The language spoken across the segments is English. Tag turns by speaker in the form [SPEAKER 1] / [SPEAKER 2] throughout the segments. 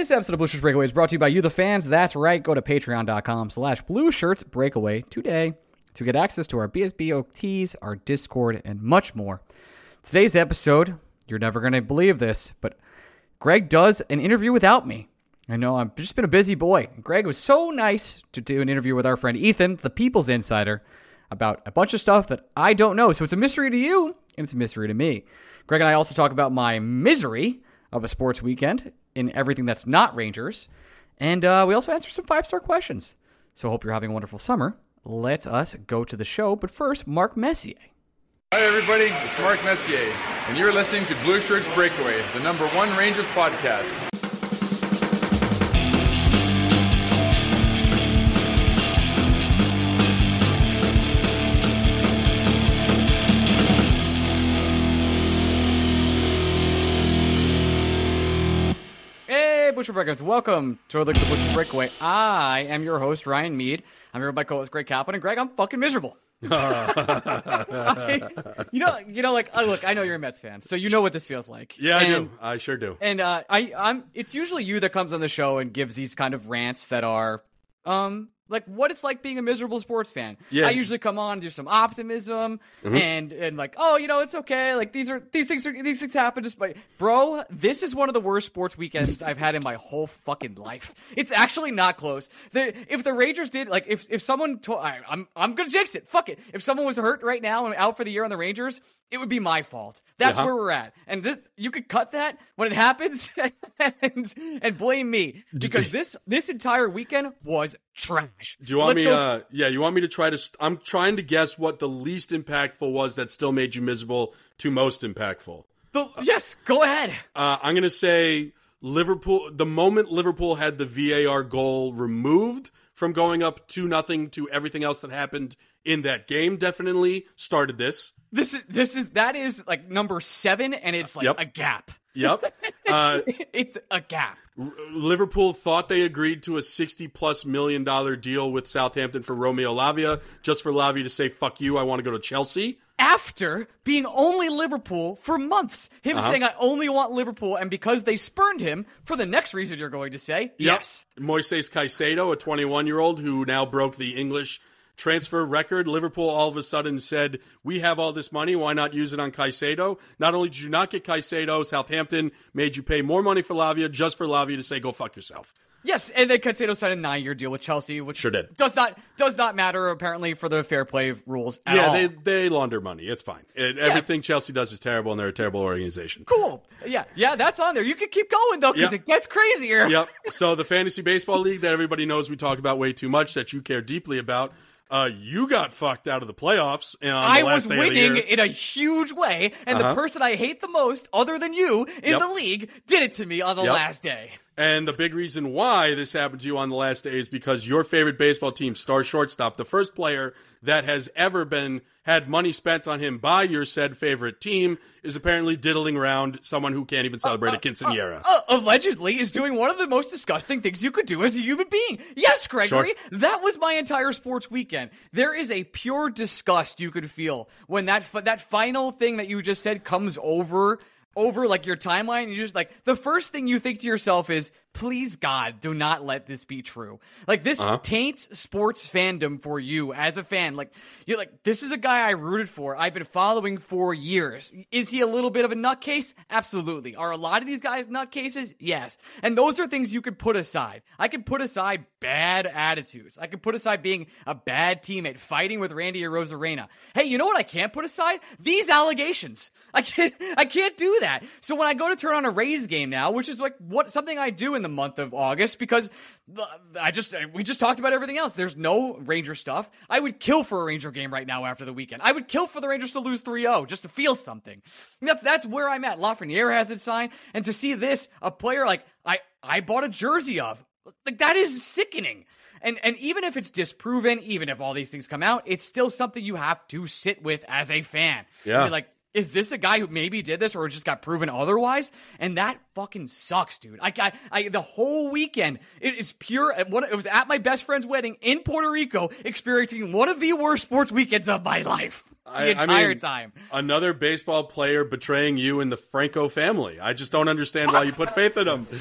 [SPEAKER 1] This episode of Blue Shirts Breakaway is brought to you by you, the fans. That's right. Go to patreon.com slash Blue Shirts Breakaway today to get access to our BSBOTs, our Discord, and much more. Today's episode, you're never going to believe this, but Greg does an interview without me. I know I've just been a busy boy. Greg was so nice to do an interview with our friend Ethan, the People's Insider, about a bunch of stuff that I don't know. So it's a mystery to you, and it's a mystery to me. Greg and I also talk about my misery of a sports weekend in everything that's not Rangers. And uh, we also answer some five star questions. So hope you're having a wonderful summer. Let us go to the show. But first, Mark Messier.
[SPEAKER 2] Hi, everybody. It's Mark Messier, and you're listening to Blue Shirts Breakaway, the number one Rangers podcast.
[SPEAKER 1] Butcher Breakers. Welcome to the Blue Shirts Breakaway. I am your host, Ryan Mead. I'm here with my co-host, Greg Kaplan. And Greg, I'm fucking miserable. I- you know, you know, like, uh, look, I know you're a Mets fan, so you know what this feels like.
[SPEAKER 3] Yeah, I do. I sure do.
[SPEAKER 1] And uh, I, I'm. It's usually you that comes on the show and gives these kind of rants that are, um, like what it's like being a miserable sports fan.
[SPEAKER 3] Yeah.
[SPEAKER 1] I usually come on, do some optimism, mm-hmm. and and like, oh, you know, it's okay. Like these are these things are these things happen. Just bro, this is one of the worst sports weekends I've had in my whole fucking life. It's actually not close. The if the Rangers did like if if someone told I, I'm I'm gonna jinx it. Fuck it. If someone was hurt right now and out for the year on the Rangers. It would be my fault. That's
[SPEAKER 3] Yeah.
[SPEAKER 1] where we're at, and this, you could cut that when it happens, and, and blame me because this this entire weekend was trash.
[SPEAKER 3] Do you want
[SPEAKER 1] Let's
[SPEAKER 3] me?
[SPEAKER 1] go-
[SPEAKER 3] Uh, yeah, you want me to try to? St- I'm trying to guess what the least impactful was that still made you miserable to most impactful.
[SPEAKER 1] the- yes, go ahead.
[SPEAKER 3] Uh, I'm gonna say Liverpool. The moment Liverpool had the VAR goal removed from going up two nothing to everything else that happened in that game, definitely started this.
[SPEAKER 1] This is this is that is like number seven, and it's like
[SPEAKER 3] Yep.
[SPEAKER 1] a gap.
[SPEAKER 3] Yep. Uh,
[SPEAKER 1] it's a gap.
[SPEAKER 3] Liverpool thought they agreed to a 60 plus million dollar deal with Southampton for Romeo Lavia, just for Lavia to say, fuck you, I want to go to Chelsea.
[SPEAKER 1] After being only Liverpool for months, him
[SPEAKER 3] Uh-huh.
[SPEAKER 1] saying I only want Liverpool, and because they spurned him for the next reason you're going to say, yes,
[SPEAKER 3] Moises Caicedo, a 21 year old who now broke the English transfer record. Liverpool all of a sudden said, We have all this money. Why not use it on Caicedo? Not only did you not get Caicedo, Southampton made you pay more money for Lavia just for Lavia to say, Go fuck yourself.
[SPEAKER 1] Yes, and then Caicedo signed a nine-year deal with Chelsea, which
[SPEAKER 3] Sure did.
[SPEAKER 1] does not does not matter apparently for the fair play rules at
[SPEAKER 3] yeah,
[SPEAKER 1] all.
[SPEAKER 3] they, they launder money. It's fine. Uh, it, Everything Chelsea does is terrible, and they're a terrible organization.
[SPEAKER 1] cool. Yeah, yeah, that's on there. You can keep going though, because
[SPEAKER 3] Yeah.
[SPEAKER 1] it gets crazier.
[SPEAKER 3] yep. So the fantasy baseball league that everybody knows we talk about way too much that you care deeply about. Uh, you got fucked out of the playoffs. On the
[SPEAKER 1] I was
[SPEAKER 3] the
[SPEAKER 1] winning in a huge way, and the
[SPEAKER 3] Uh-huh.
[SPEAKER 1] person I hate the most, other than you, in
[SPEAKER 3] Yep.
[SPEAKER 1] the league, did it to me on the
[SPEAKER 3] Yep.
[SPEAKER 1] last day.
[SPEAKER 3] And the big reason why this happened to you on the last day is because your favorite baseball team, star shortstop, the first player that has ever been had money spent on him by your said favorite team, is apparently diddling around someone who can't even celebrate a uh, uh, quinceanera.
[SPEAKER 1] Uh, uh, allegedly is doing one of the most disgusting things you could do as a human being. Yes, Gregory, that was my entire sports weekend. There is a pure disgust you could feel when that f- that final thing that you just said comes over over like your timeline. You just like the first thing you think to yourself is, "Please God, do not let this be true." Like this uh-huh. taints sports fandom for you as a fan. Like you're like, this is a guy I rooted for. I've been following for years. Is he a little bit of a nutcase? Absolutely. Are a lot of these guys nutcases? Yes. And those are things you could put aside. I could put aside bad attitudes. I could put aside being a bad teammate, fighting with Randy Arozarena. Hey, you know what I can't put aside? These allegations. I can't I can't do that. So when I go to turn on a Rays game now, which is like what something I do in the month of August because I just we just talked about everything else. There's no Ranger stuff. I would kill for a Ranger game right now after the weekend. I would kill for the Rangers to lose 3-0 just to feel something. That's that's where I'm at. Lafreniere has it signed, and to see this, a player like I I bought a jersey of, like that is sickening. And and even if it's disproven, even if all these things come out, it's still something you have to sit with as a fan.
[SPEAKER 3] Yeah.
[SPEAKER 1] You're like, is this a guy who maybe did this or just got proven otherwise? And that fucking sucks, dude. I, I, I the whole weekend it is pure. One, it was at my best friend's wedding in Puerto Rico, experiencing one of the worst sports weekends of my life. The
[SPEAKER 3] entire I mean,
[SPEAKER 1] time.
[SPEAKER 3] Another baseball player betraying you and the Franco family. I just don't understand why you put faith in him.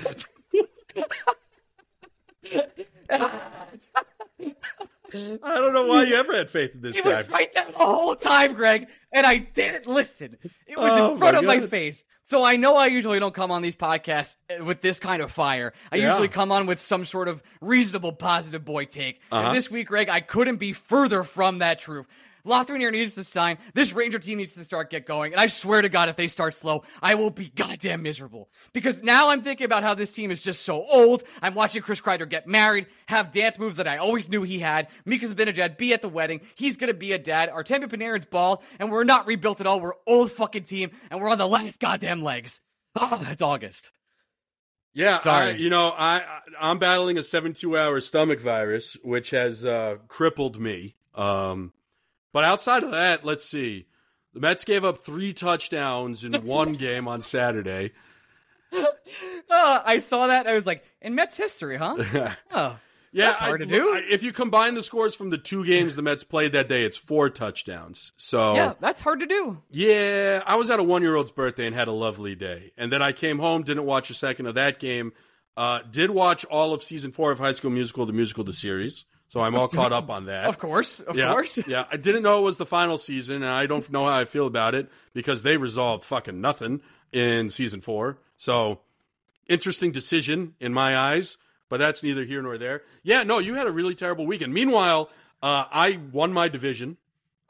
[SPEAKER 3] I don't know why you ever had faith in this
[SPEAKER 1] He
[SPEAKER 3] guy.
[SPEAKER 1] was right there the whole time, Greg, and I didn't listen. It was
[SPEAKER 3] Oh,
[SPEAKER 1] in front
[SPEAKER 3] my
[SPEAKER 1] of my face. So I know I usually don't come on these podcasts with this kind of fire. I
[SPEAKER 3] Yeah.
[SPEAKER 1] usually come on with some sort of reasonable positive boy take.
[SPEAKER 3] Uh-huh.
[SPEAKER 1] And this week, Greg, I couldn't be further from that truth. Lafreniere needs to sign. This Ranger team needs to start get going. And I swear to God, if they start slow, I will be goddamn miserable. Because now I'm thinking about how this team is just so old. I'm watching Chris Kreider get married, have dance moves that I always knew he had. Mika Zibanejad be at the wedding. He's gonna be a dad. Our Artemi Panarin's bald, and we're not rebuilt at all. We're old fucking team, and we're on the last goddamn legs. Oh, it's August.
[SPEAKER 3] Yeah,
[SPEAKER 1] Sorry.
[SPEAKER 3] I, you know, I I- I'm battling a 72 hour stomach virus, which has uh, crippled me. Um, but outside of that, let's see. The Mets gave up three touchdowns in one game on Saturday.
[SPEAKER 1] Uh, I saw that. I was like, in Mets history, huh? Oh,
[SPEAKER 3] Yeah,
[SPEAKER 1] That's hard
[SPEAKER 3] I-
[SPEAKER 1] to do.
[SPEAKER 3] I- if you combine the scores from the two games the Mets played that day, it's four touchdowns. So
[SPEAKER 1] yeah, that's hard to do.
[SPEAKER 3] Yeah, I was at a one year old's birthday and had a lovely day. And then I came home, didn't watch a second of that game. Uh, did watch all of season four of High School Musical, the musical, the series. So I'm all caught up on that.
[SPEAKER 1] Of course, of
[SPEAKER 3] yeah,
[SPEAKER 1] course.
[SPEAKER 3] yeah. I didn't know it was the final season, and I don't know how I feel about it because they resolved fucking nothing in season four. So interesting decision in my eyes, but that's neither here nor there. Yeah, no, you had a really terrible weekend. Meanwhile, uh, I won my division.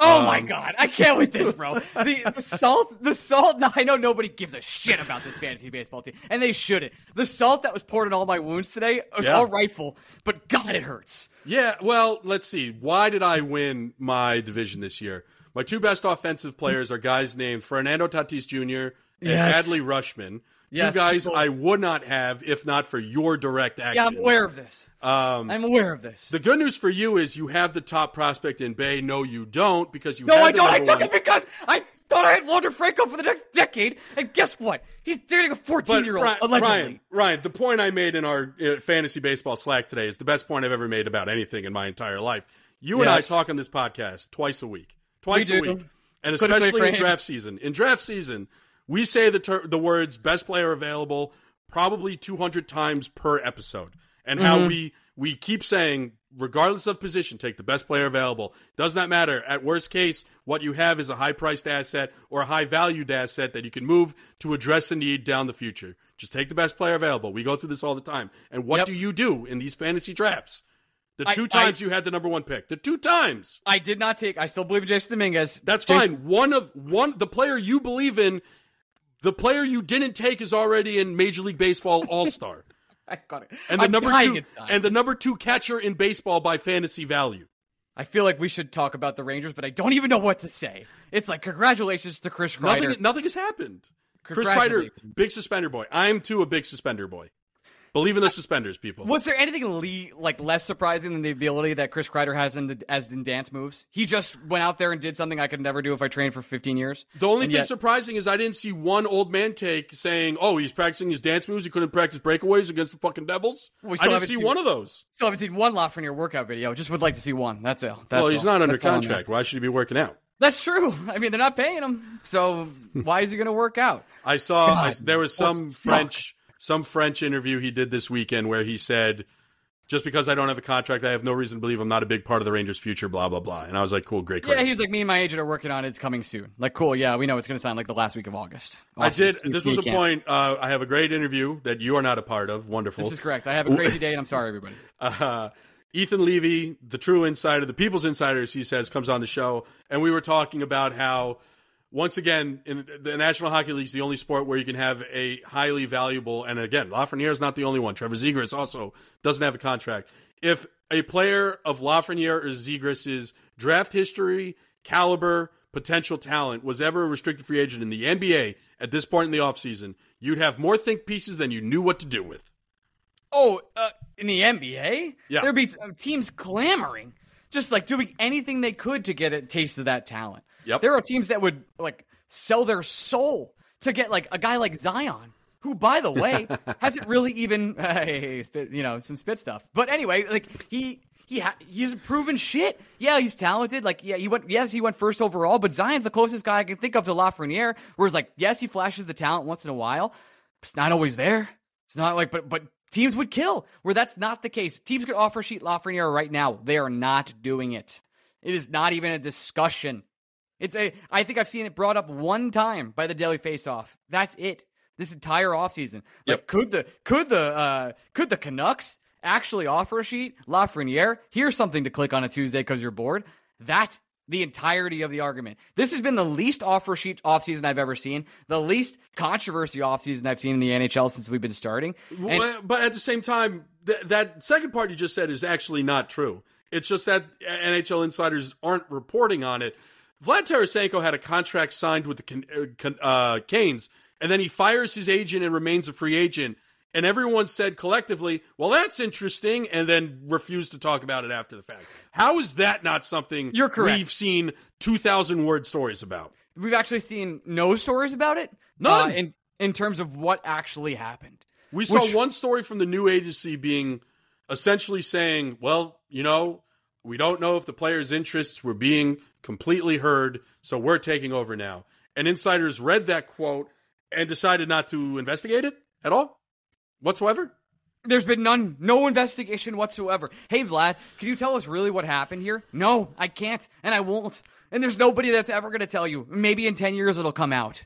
[SPEAKER 1] Oh my
[SPEAKER 3] Um,
[SPEAKER 1] god, I can't with this, bro. The, the salt, the salt. I know nobody gives a shit about this fantasy baseball team, and they shouldn't. The salt that was poured in all my wounds today was
[SPEAKER 3] Yeah.
[SPEAKER 1] all rightful, but God, it hurts.
[SPEAKER 3] Yeah, well, let's see. Why did I win my division this year? My two best offensive players are guys named Fernando Tatis Jr. and
[SPEAKER 1] Yes.
[SPEAKER 3] Adley Rutschman.
[SPEAKER 1] Yes,
[SPEAKER 3] two guys
[SPEAKER 1] people-
[SPEAKER 3] I would not have if not for your direct action.
[SPEAKER 1] Yeah, I'm aware of this.
[SPEAKER 3] Um,
[SPEAKER 1] I'm aware of this.
[SPEAKER 3] the good news for you is you have the top prospect in Bay. No, you don't because you
[SPEAKER 1] no, I don't. I took
[SPEAKER 3] one-
[SPEAKER 1] it because I thought I had Wander Franco for the next decade, and guess what? He's dating a 14 year old
[SPEAKER 3] Ryan,
[SPEAKER 1] allegedly.
[SPEAKER 3] Ryan, Ryan, the point I made in our uh, fantasy baseball Slack today is the best point I've ever made about anything in my entire life. You and I talk on this podcast twice a week, twice
[SPEAKER 1] We
[SPEAKER 3] a
[SPEAKER 1] do.
[SPEAKER 3] week, and especially in draft season. In draft season, we say the ter- the words "best player available" probably 200 times per episode, and how
[SPEAKER 1] Mm-hmm.
[SPEAKER 3] we we keep saying. Regardless of position, take the best player available. Does not matter. At worst case, what you have is a high priced asset or a high valued asset that you can move to address a need down the future. Just take the best player available. We go through this all the time. And what
[SPEAKER 1] Yep.
[SPEAKER 3] do you do in these fantasy drafts? The two
[SPEAKER 1] I-
[SPEAKER 3] times you had the number one pick. The two times.
[SPEAKER 1] I did not take. I still believe in Jasson Dominguez.
[SPEAKER 3] That's
[SPEAKER 1] Jasson-
[SPEAKER 3] fine. One of one the player you believe in, the player you didn't take is already in Major League Baseball All Star.
[SPEAKER 1] I got it.
[SPEAKER 3] And the
[SPEAKER 1] I'm
[SPEAKER 3] number two
[SPEAKER 1] inside.
[SPEAKER 3] and the number two catcher in baseball by fantasy value.
[SPEAKER 1] I feel like we should talk about the Rangers, but I don't even know what to say. It's like congratulations to Chris Kreider.
[SPEAKER 3] Nothing nothing has happened. Chris Kreider, big suspender boy. I'm too a big suspender boy. Believe in the suspenders, people.
[SPEAKER 1] Was there anything le- like less surprising than the ability that Chris Kreider has in the, as in dance moves? He just went out there and did something I could never do if I trained for 15 years.
[SPEAKER 3] The only
[SPEAKER 1] And
[SPEAKER 3] thing
[SPEAKER 1] yet-
[SPEAKER 3] surprising is I didn't see one old man take saying, "Oh, he's practicing his dance moves. He couldn't practice breakaways against the fucking Devils."
[SPEAKER 1] We
[SPEAKER 3] I didn't see
[SPEAKER 1] seen-
[SPEAKER 3] one of those.
[SPEAKER 1] Still haven't seen one Lafreniere workout video. Just would like to see one. That's it. That's
[SPEAKER 3] well, he's
[SPEAKER 1] all.
[SPEAKER 3] not under
[SPEAKER 1] That's
[SPEAKER 3] contract. Why should he be working out?
[SPEAKER 1] That's true. I mean, they're not paying him, so why is he going to work out?
[SPEAKER 3] I saw I, there was some. French some French interview he did this weekend where he said, "Just because I don't have a contract, I have no reason to believe I'm not a big part of the Rangers' future." Blah blah blah. And I was like, "Cool, great, great."
[SPEAKER 1] Yeah, he's like me and my agent are working on it. It's coming soon. Like, cool. Yeah, we know it's going to sign like the last week of August.
[SPEAKER 3] I did. This was a point. Uh, I have a great interview that you are not a part of. Wonderful.
[SPEAKER 1] This is correct. I have a crazy day, and I'm sorry, everybody.
[SPEAKER 3] uh, Ethan Levy, the true insider, the people's insider, as he says, comes on the show, and we were talking about how, once again, in the National Hockey League is the only sport where you can have a highly valuable, and again, Lafreniere is not the only one. Trevor Zegras also doesn't have a contract. If a player of Lafreniere or Zegras' draft history, caliber, potential talent was ever a restricted free agent in the NBA at this point in the offseason, you'd have more think pieces than you knew what to do with.
[SPEAKER 1] Oh, uh, in the NBA,
[SPEAKER 3] Yeah.
[SPEAKER 1] there'd be uh, teams clamoring, just like doing anything they could to get a taste of that talent.
[SPEAKER 3] Yep.
[SPEAKER 1] There are teams that would like sell their soul to get like a guy like Zion, who, by the way, hasn't really even hey, spit, you know some spit stuff. But anyway, like he. He ha- he's proven shit. Yeah, he's talented. Like, yeah, he went. Yes, he went first overall. But Zion's the closest guy I can think of to Lafreniere. Whereas, like, yes, he flashes the talent once in a while. It's not always there. It's not like, but but teams would kill. Where that's not the case. Teams could offer sheet Lafreniere right now. They are not doing it. It is not even a discussion. It's a. I think I've seen it brought up one time by the Daily Faceoff. That's it. This entire offseason. Like,
[SPEAKER 3] Yep.
[SPEAKER 1] could the could the uh, could the Canucks actually offer a sheet Lafreniere? Here's something to click on a Tuesday because you're bored. That's the entirety of the argument. This has been the least offer sheet offseason I've ever seen, the least controversy offseason I've seen in the NHL since we've been starting. And-
[SPEAKER 3] but at the same time, th- that second part you just said is actually not true. It's just that NHL insiders aren't reporting on it. Vlad Tarasenko had a contract signed with the uh, uh, Canes, and then he fires his agent and remains a free agent. And everyone said collectively, "Well, that's interesting," and then refused to talk about it after the fact. How is that not something
[SPEAKER 1] You're correct.
[SPEAKER 3] we've seen two thousand word stories about?
[SPEAKER 1] we've actually seen no stories about it.
[SPEAKER 3] None.
[SPEAKER 1] uh, in in terms of what actually happened.
[SPEAKER 3] We saw
[SPEAKER 1] Which-
[SPEAKER 3] one story from the new agency being essentially saying, well, you know, we don't know if the players' interests were being completely heard, so we're taking over now. And insiders read that quote and decided not to investigate it at all whatsoever.
[SPEAKER 1] There's been none, no investigation whatsoever. Hey, Vlad, can you tell us really what happened here? No, I can't, and I won't. And there's nobody that's ever going to tell you. Maybe in 10 years it'll come out.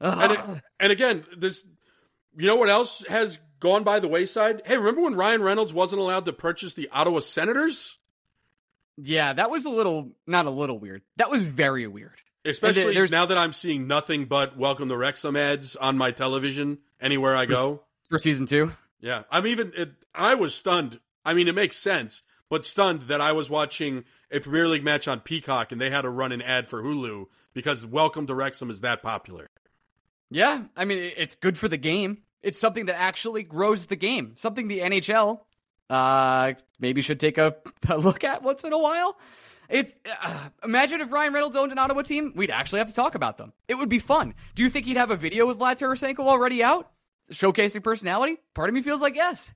[SPEAKER 3] And, it, and again, this, you know what else has gone by the wayside? Hey, remember when Ryan Reynolds wasn't allowed to purchase the Ottawa Senators?
[SPEAKER 1] Yeah, that was a little, not a little weird. That was very weird.
[SPEAKER 3] Especially
[SPEAKER 1] there's-
[SPEAKER 3] now that I'm seeing nothing but Welcome to Wrexham ads on my television anywhere I go.
[SPEAKER 1] For season two.
[SPEAKER 3] Yeah, I'm even. It, I was stunned. I mean, it makes sense, but stunned that I was watching a Premier League match on Peacock and they had to run an ad for Hulu because Welcome to Wrexham is that popular.
[SPEAKER 1] Yeah, I mean, it- it's good for the game. It's something that actually grows the game. Something the NHL uh, maybe should take a, a look at once in a while. It's uh, imagine if Ryan Reynolds owned an Ottawa team, we'd actually have to talk about them. It would be fun. Do you think he'd have a video with Vlad Tarasenko already out, showcasing personality? Part of me feels like yes.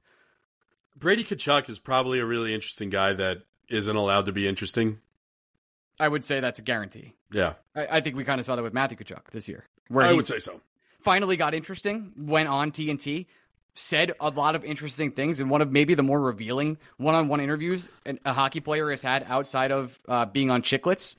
[SPEAKER 3] Brady Tkachuk is probably a really interesting guy that isn't allowed to be interesting.
[SPEAKER 1] I would say that's a guarantee.
[SPEAKER 3] Yeah,
[SPEAKER 1] I, I think we kind of saw that with Matthew Tkachuk this year, where
[SPEAKER 3] I would say so.
[SPEAKER 1] finally got interesting, went on TNT, said a lot of interesting things, and one of maybe the more revealing one-on-one interviews a hockey player has had outside of uh, being on Chiclets.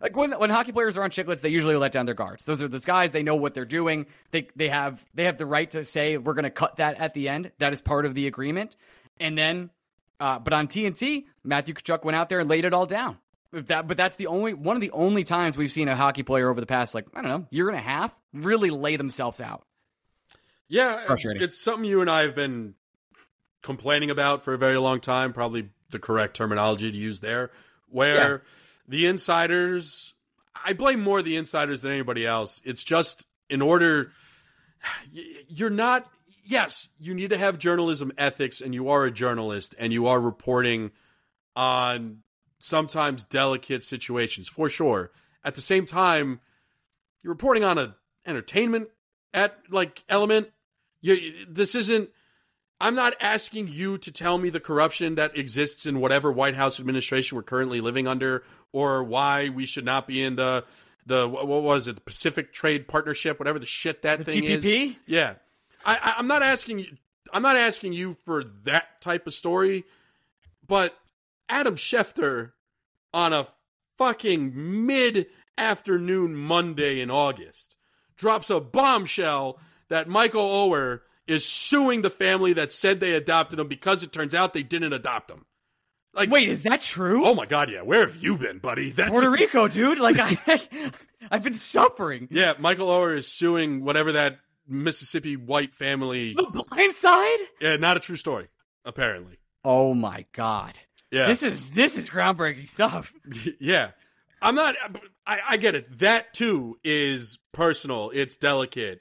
[SPEAKER 1] Like when when hockey players are on Chiclets, they usually let down their guards. Those are those guys. They know what they're doing. They they have they have the right to say we're going to cut that at the end. That is part of the agreement. And then, uh, but on TNT, Matthew Tkachuk went out there and laid it all down. That, but that's the only one of the only times we've seen a hockey player over the past like I don't know year and a half really lay themselves out.
[SPEAKER 3] Yeah,
[SPEAKER 1] Frustrating.
[SPEAKER 3] it's something you and I have been complaining about for a very long time. Probably the correct terminology to use there. Where the insiders, I blame more the insiders than anybody else. It's just in order, you're not. Yes, you need to have journalism ethics, and you are a journalist, and you are reporting on sometimes delicate situations for sure. At the same time, you're reporting on a entertainment at like element. You, this isn't. I'm not asking you to tell me the corruption that exists in whatever White House administration we're currently living under, or why we should not be in the the what was it, the Pacific Trade Partnership, whatever the shit that thing is.
[SPEAKER 1] TPP?
[SPEAKER 3] Yeah, I, I, I'm not asking you. I'm not asking you for that type of story, but Adam Schefter on a fucking mid afternoon Monday in August drops a bombshell that Michael Oher is suing the family that said they adopted him because it turns out they didn't adopt him. Like,
[SPEAKER 1] Wait, is that true?
[SPEAKER 3] oh my god, yeah. Where have you been, buddy? That's
[SPEAKER 1] Puerto Rico, dude. Like I, I've been suffering.
[SPEAKER 3] yeah. Michael Oher is suing whatever that Mississippi white family.
[SPEAKER 1] The blind side.
[SPEAKER 3] Yeah, not a true story, apparently.
[SPEAKER 1] Oh my god.
[SPEAKER 3] Yeah,
[SPEAKER 1] This is this is groundbreaking stuff.
[SPEAKER 3] yeah. I'm not. I, I get it. That too is personal. It's delicate,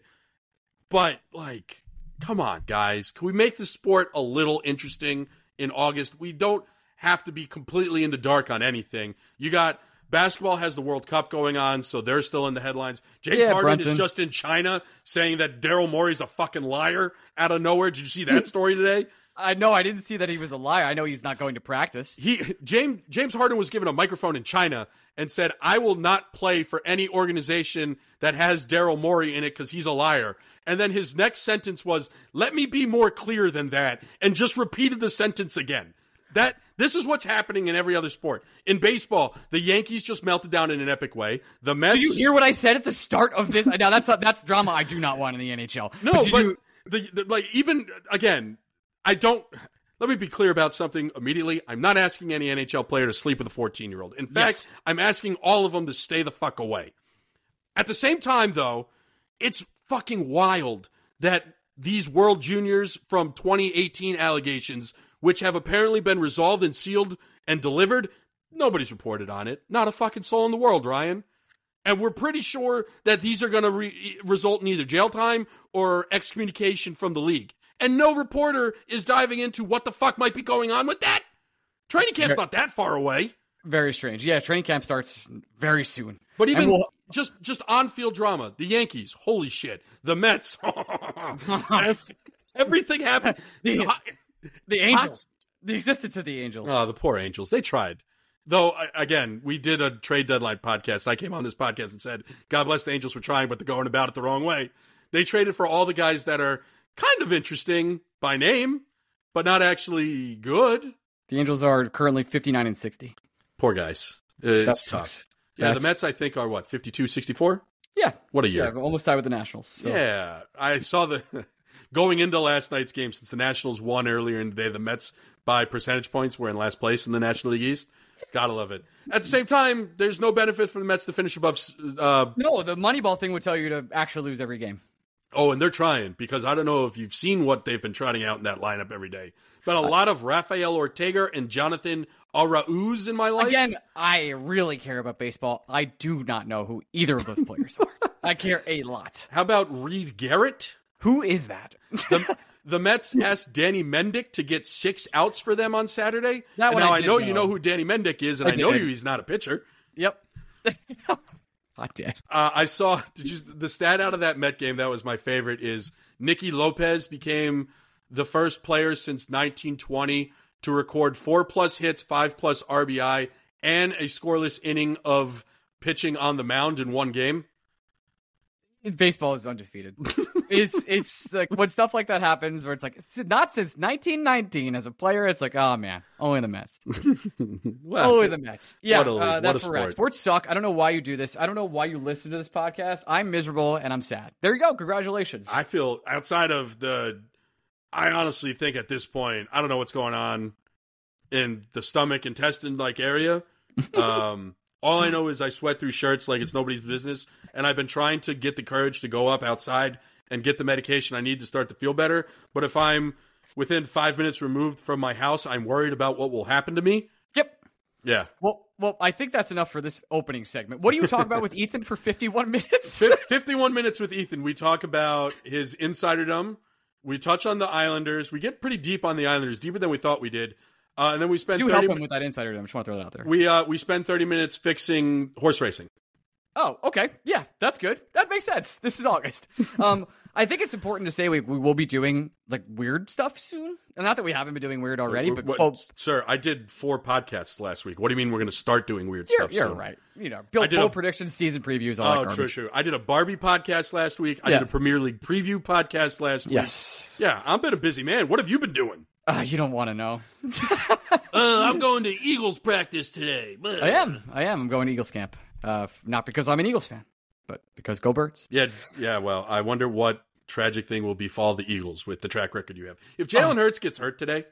[SPEAKER 3] but like, come on, guys. Can we make the sport a little interesting in August? We don't have to be completely in the dark on anything. You got basketball has the World Cup going on, so they're still in the headlines. James
[SPEAKER 1] Yeah,
[SPEAKER 3] Harden
[SPEAKER 1] Brunson.
[SPEAKER 3] is just in China saying that Daryl Morey's a fucking liar out of nowhere. Did you see that story today?
[SPEAKER 1] I know I didn't see that he was a liar. I know he's not going to practice.
[SPEAKER 3] He James James Harden was given a microphone in China and said, "I will not play for any organization that has Daryl Morey in it because he's a liar." And then his next sentence was, "Let me be more clear than that," and just repeated the sentence again. That this is what's happening in every other sport. In baseball, the Yankees just melted down in an epic way. The Mets.
[SPEAKER 1] Do you hear what I said at the start of this? now that's that's drama I do not want in the NHL.
[SPEAKER 3] No,
[SPEAKER 1] but,
[SPEAKER 3] but
[SPEAKER 1] you,
[SPEAKER 3] the, the like even again, I don't. Let me be clear about something immediately. I'm not asking any NHL player to sleep with a 14 year old. In fact,
[SPEAKER 1] Yes.
[SPEAKER 3] I'm asking all of them to stay the fuck away. At the same time, though, it's fucking wild that these World Juniors from 2018 allegations, which have apparently been resolved and sealed and delivered, nobody's reported on it. Not a fucking soul in the world, Ryan. And we're pretty sure that these are going to re- result in either jail time or excommunication from the league. And no reporter is diving into what the fuck might be going on with that. Training camp's not that far away.
[SPEAKER 1] very strange. Yeah, training camp starts very soon.
[SPEAKER 3] But even
[SPEAKER 1] we'll-
[SPEAKER 3] just just on field drama, the Yankees, holy shit, the Mets, everything happened.
[SPEAKER 1] The- the Angels, the existence of the Angels.
[SPEAKER 3] Oh, the poor Angels. They tried. Though, again, we did a trade deadline podcast. I came on this podcast and said, God bless the Angels for trying, but they're going about it the wrong way. They traded for all the guys that are kind of interesting by name, but not actually good.
[SPEAKER 1] the Angels are currently 59 and 60.
[SPEAKER 3] Poor guys. It's
[SPEAKER 1] That
[SPEAKER 3] tough.
[SPEAKER 1] sucks.
[SPEAKER 3] Yeah, the Mets, I think, are what, 52 64?
[SPEAKER 1] Yeah.
[SPEAKER 3] What a year.
[SPEAKER 1] Yeah, almost tied with the Nationals. So.
[SPEAKER 3] Yeah, I saw the going into last night's game since the Nationals won earlier in the day. The Mets by percentage points were in last place in the National League East. Gotta love it. At the same time, there's no benefit for the Mets to finish above. Uh,
[SPEAKER 1] No, the Moneyball thing would tell you to actually lose every game.
[SPEAKER 3] Oh, and they're trying because I don't know if you've seen what they've been trotting out in that lineup every day. But a lot of Rafael Ortega and Jonathan Arauz in my life.
[SPEAKER 1] Again, I really care about baseball. I do not know who either of those players are. I care a lot.
[SPEAKER 3] How about Reed Garrett?
[SPEAKER 1] Who is that?
[SPEAKER 3] The, the Mets asked Danny Mendick to get six outs for them on Saturday.
[SPEAKER 1] That one
[SPEAKER 3] now
[SPEAKER 1] I
[SPEAKER 3] I, know,
[SPEAKER 1] know.
[SPEAKER 3] you know who Danny Mendick is, and
[SPEAKER 1] I
[SPEAKER 3] I, know you he's not a pitcher.
[SPEAKER 1] yep. I did.
[SPEAKER 3] Uh, I saw did you, the stat out of that Met game that was my favorite is Nicky Lopez became the first player since 1920 to record four plus hits, five plus RBI, and a scoreless inning of pitching on the mound in one game.
[SPEAKER 1] Baseball is undefeated. it's it's like when stuff like that happens, where it's like it's not since 1919 as a player. It's like, oh man, only the Mets,
[SPEAKER 3] Well,
[SPEAKER 1] only the Mets. Yeah,
[SPEAKER 3] What a league,
[SPEAKER 1] uh,
[SPEAKER 3] what
[SPEAKER 1] that's
[SPEAKER 3] a
[SPEAKER 1] where we're at.
[SPEAKER 3] sport.
[SPEAKER 1] Sports suck. I don't know why you do this. I don't know why you listen to this podcast. I'm miserable and I'm sad. There you go. Congratulations.
[SPEAKER 3] I feel outside of the. I honestly think at this point, I don't know what's going on in the stomach intestine like area. Um, all I know is I sweat through shirts like it's nobody's business, and I've been trying to get the courage to go up outside and get the medication I need to start to feel better. But if I'm within five minutes removed from my house, I'm worried about what will happen to me.
[SPEAKER 1] yep.
[SPEAKER 3] Yeah.
[SPEAKER 1] Well, well, I think that's enough for this opening segment. What do you talk about with Ethan for 51 minutes?
[SPEAKER 3] 51 minutes with Ethan. We talk about his insiderdom. We touch on the Islanders. We get pretty deep on the Islanders, deeper than we thought we did. Uh, and then we spend
[SPEAKER 1] do
[SPEAKER 3] 30
[SPEAKER 1] help
[SPEAKER 3] mi-
[SPEAKER 1] him with that insider. I just want to throw that out there.
[SPEAKER 3] we uh we spend 30 minutes fixing horse racing.
[SPEAKER 1] Oh, okay. Yeah, that's good. That makes sense. This is August. Um, I think it's important to say we, we will be doing like weird stuff soon. And not that we haven't been doing weird already, but
[SPEAKER 3] What-
[SPEAKER 1] oh,
[SPEAKER 3] sir, I did four podcasts last week. What do you mean we're going to start doing weird
[SPEAKER 1] you're,
[SPEAKER 3] stuff
[SPEAKER 1] you're
[SPEAKER 3] soon?
[SPEAKER 1] right. You know,
[SPEAKER 3] did
[SPEAKER 1] bowl
[SPEAKER 3] a-
[SPEAKER 1] predictions, season previews, all
[SPEAKER 3] Oh,
[SPEAKER 1] that
[SPEAKER 3] true,
[SPEAKER 1] garbage.
[SPEAKER 3] true. I did a Barbie podcast last week. I
[SPEAKER 1] Yeah.
[SPEAKER 3] did a Premier League preview podcast last week.
[SPEAKER 1] Yes.
[SPEAKER 3] Yeah, I've been a busy man. What have you been doing?
[SPEAKER 1] Uh, you don't want to know.
[SPEAKER 3] Uh, I'm going to Eagles practice today.
[SPEAKER 1] I am. I am. I'm going to Eagles camp. Uh, not because I'm an Eagles fan, but because go Birds.
[SPEAKER 3] Yeah, yeah. Well, I wonder what tragic thing will befall the Eagles with the track record you have. If Jalen Hurts gets hurt today,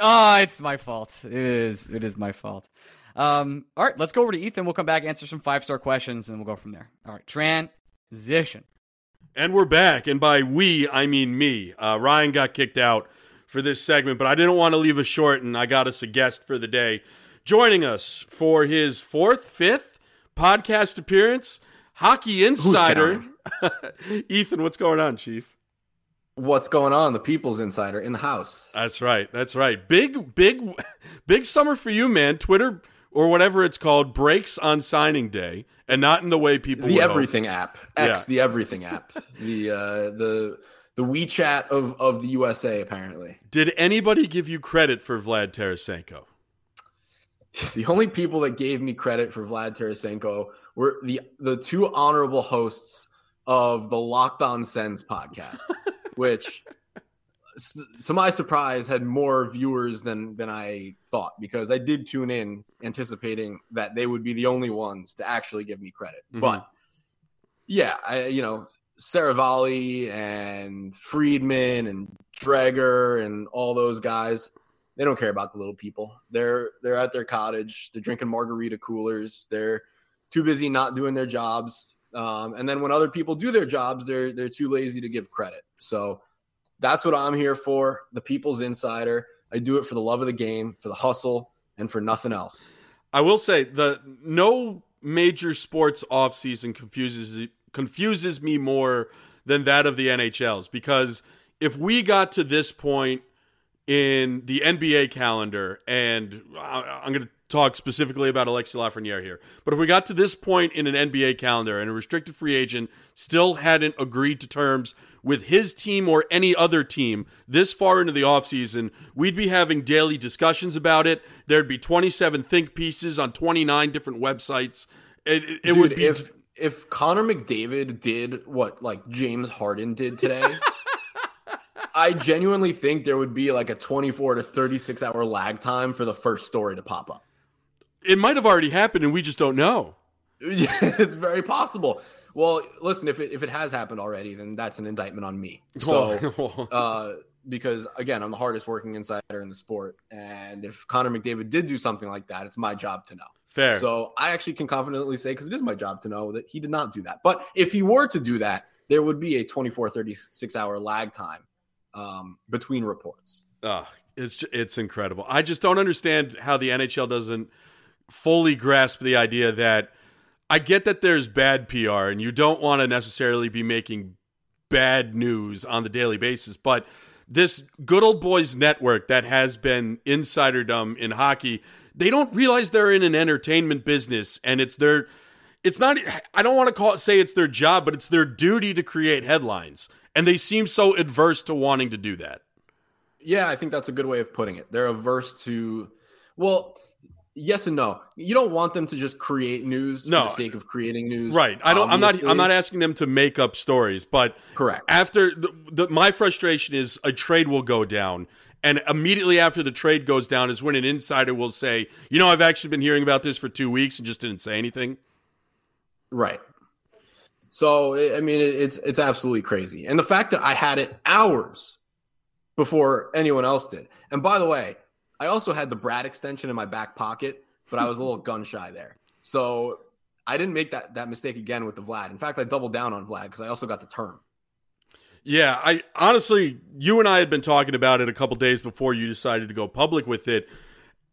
[SPEAKER 1] Ah, it's my fault. It is. It is my fault. Um, all right, let's go over to Ethan. We'll come back, answer some five star questions, and we'll go from there. All right, transition.
[SPEAKER 3] and we're back. And by we, I mean me. Uh, Ryan got kicked out for this segment, but I didn't want to leave us short, and I got us a guest for the day. Joining us for his fourth, fifth podcast appearance, Hockey Insider. Ethan, what's going on, Chief?
[SPEAKER 4] What's going on? The People's Insider in the house.
[SPEAKER 3] That's right. That's right. Big, big, big summer for you, man. Twitter or whatever it's called breaks on signing day, and not in the way people
[SPEAKER 4] the
[SPEAKER 3] would hope.
[SPEAKER 4] Everything app. X,
[SPEAKER 3] Yeah.
[SPEAKER 4] the Everything app. the uh, the the WeChat of of the USA. Apparently,
[SPEAKER 3] Did anybody give you credit for Vlad Tarasenko?
[SPEAKER 4] the only people that gave me credit for Vlad Tarasenko were the the two honorable hosts of the Locked On Sens podcast, which to my surprise had more viewers than than I thought because I did tune in anticipating that they would be the only ones to actually give me credit.
[SPEAKER 3] Mhm.
[SPEAKER 4] But yeah, I you know Saravalli and Friedman and Dreger and all those guys they don't care about the little people. They're they're at their cottage. They're drinking margarita coolers. They're too busy not doing their jobs. Um, and then when other people do their jobs, they're they're too lazy to give credit. So that's what I'm here for. The people's insider. I do it for the love of the game, for the hustle, and for nothing else.
[SPEAKER 3] I will say the no major sports offseason confuses confuses me more than that of the NHL's because if we got to this point in the NBA calendar, and I'm going to talk specifically about Alexi Lafreniere here, but if we got to this point in an NBA calendar and a restricted free agent still hadn't agreed to terms with his team or any other team this far into the offseason, we'd be having daily discussions about it. There'd be 27 think pieces on 29 different websites. It, it, it
[SPEAKER 4] Dude,
[SPEAKER 3] would be
[SPEAKER 4] if if Connor McDavid did what like James Harden did today. I genuinely think there would be like a 24 to 36 hour lag time for the first story to pop up.
[SPEAKER 3] it might have already happened and we just don't know.
[SPEAKER 4] it's very possible. Well, listen, if it if it has happened already, then that's an indictment on me. So, uh, because again, I'm the hardest working insider in the sport, and if Connor McDavid did do something like that, it's my job to know.
[SPEAKER 3] Fair.
[SPEAKER 4] So I actually can confidently say, because it is my job to know that he did not do that. But if he were to do that, there would be a 24, 36 hour lag time um, between reports.
[SPEAKER 3] Oh, it's it's incredible. I just don't understand how the NHL doesn't fully grasp the idea that I get that there's bad PR and you don't want to necessarily be making bad news on the daily basis, but this good old boys network that has been insiderdom in hockey, they don't realize they're in an entertainment business and it's their it's not I don't want to call it say it's their job, but it's their duty to create headlines. And they seem so adverse to wanting to do that.
[SPEAKER 4] Yeah, I think that's a good way of putting it. They're averse to, well, yes and no. You don't want them to just create news
[SPEAKER 3] No.
[SPEAKER 4] for the sake of creating news.
[SPEAKER 3] Right. I don't. I'm not. I'm not asking them to make up stories, but
[SPEAKER 4] Correct.
[SPEAKER 3] after the, the, my frustration is a trade will go down, and immediately after the trade goes down is when an insider will say, "You know, I've actually been hearing about this for two weeks and just didn't say anything."
[SPEAKER 4] Right. So I mean, it's it's absolutely crazy, and the fact that I had it hours before anyone else did. And by the way, I also had the Brad extension in my back pocket, but I was a little gun shy there, so I didn't make that that mistake again with the Vlad. In fact, I doubled down on Vlad because I also got the term.
[SPEAKER 3] Yeah, I honestly, you and I had been talking about it a couple days before you decided to go public with it.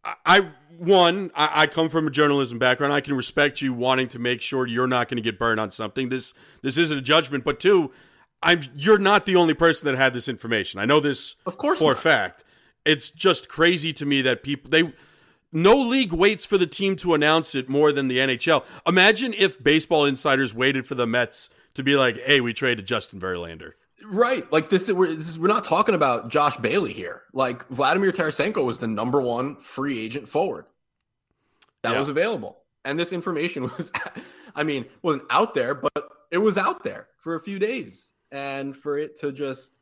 [SPEAKER 3] I, I one, I, I come from a journalism background. I can respect you wanting to make sure you're not going to get burned on something. This this isn't a judgment, but two, I'm you're not the only person that had this information. I know this
[SPEAKER 4] Of course
[SPEAKER 3] for a fact. It's just crazy to me that people they no league waits for the team to announce it more than the NHL. Imagine if baseball insiders waited for the Mets to be like, "Hey, we traded Justin Verlander."
[SPEAKER 4] Right. Like this, we're, this is, we're not talking about Josh Bailey here. Like Vladimir Tarasenko was the number one free agent forward that
[SPEAKER 3] Yeah.
[SPEAKER 4] was available. And this information was, I mean, wasn't out there, but it was out there for a few days. And for it to just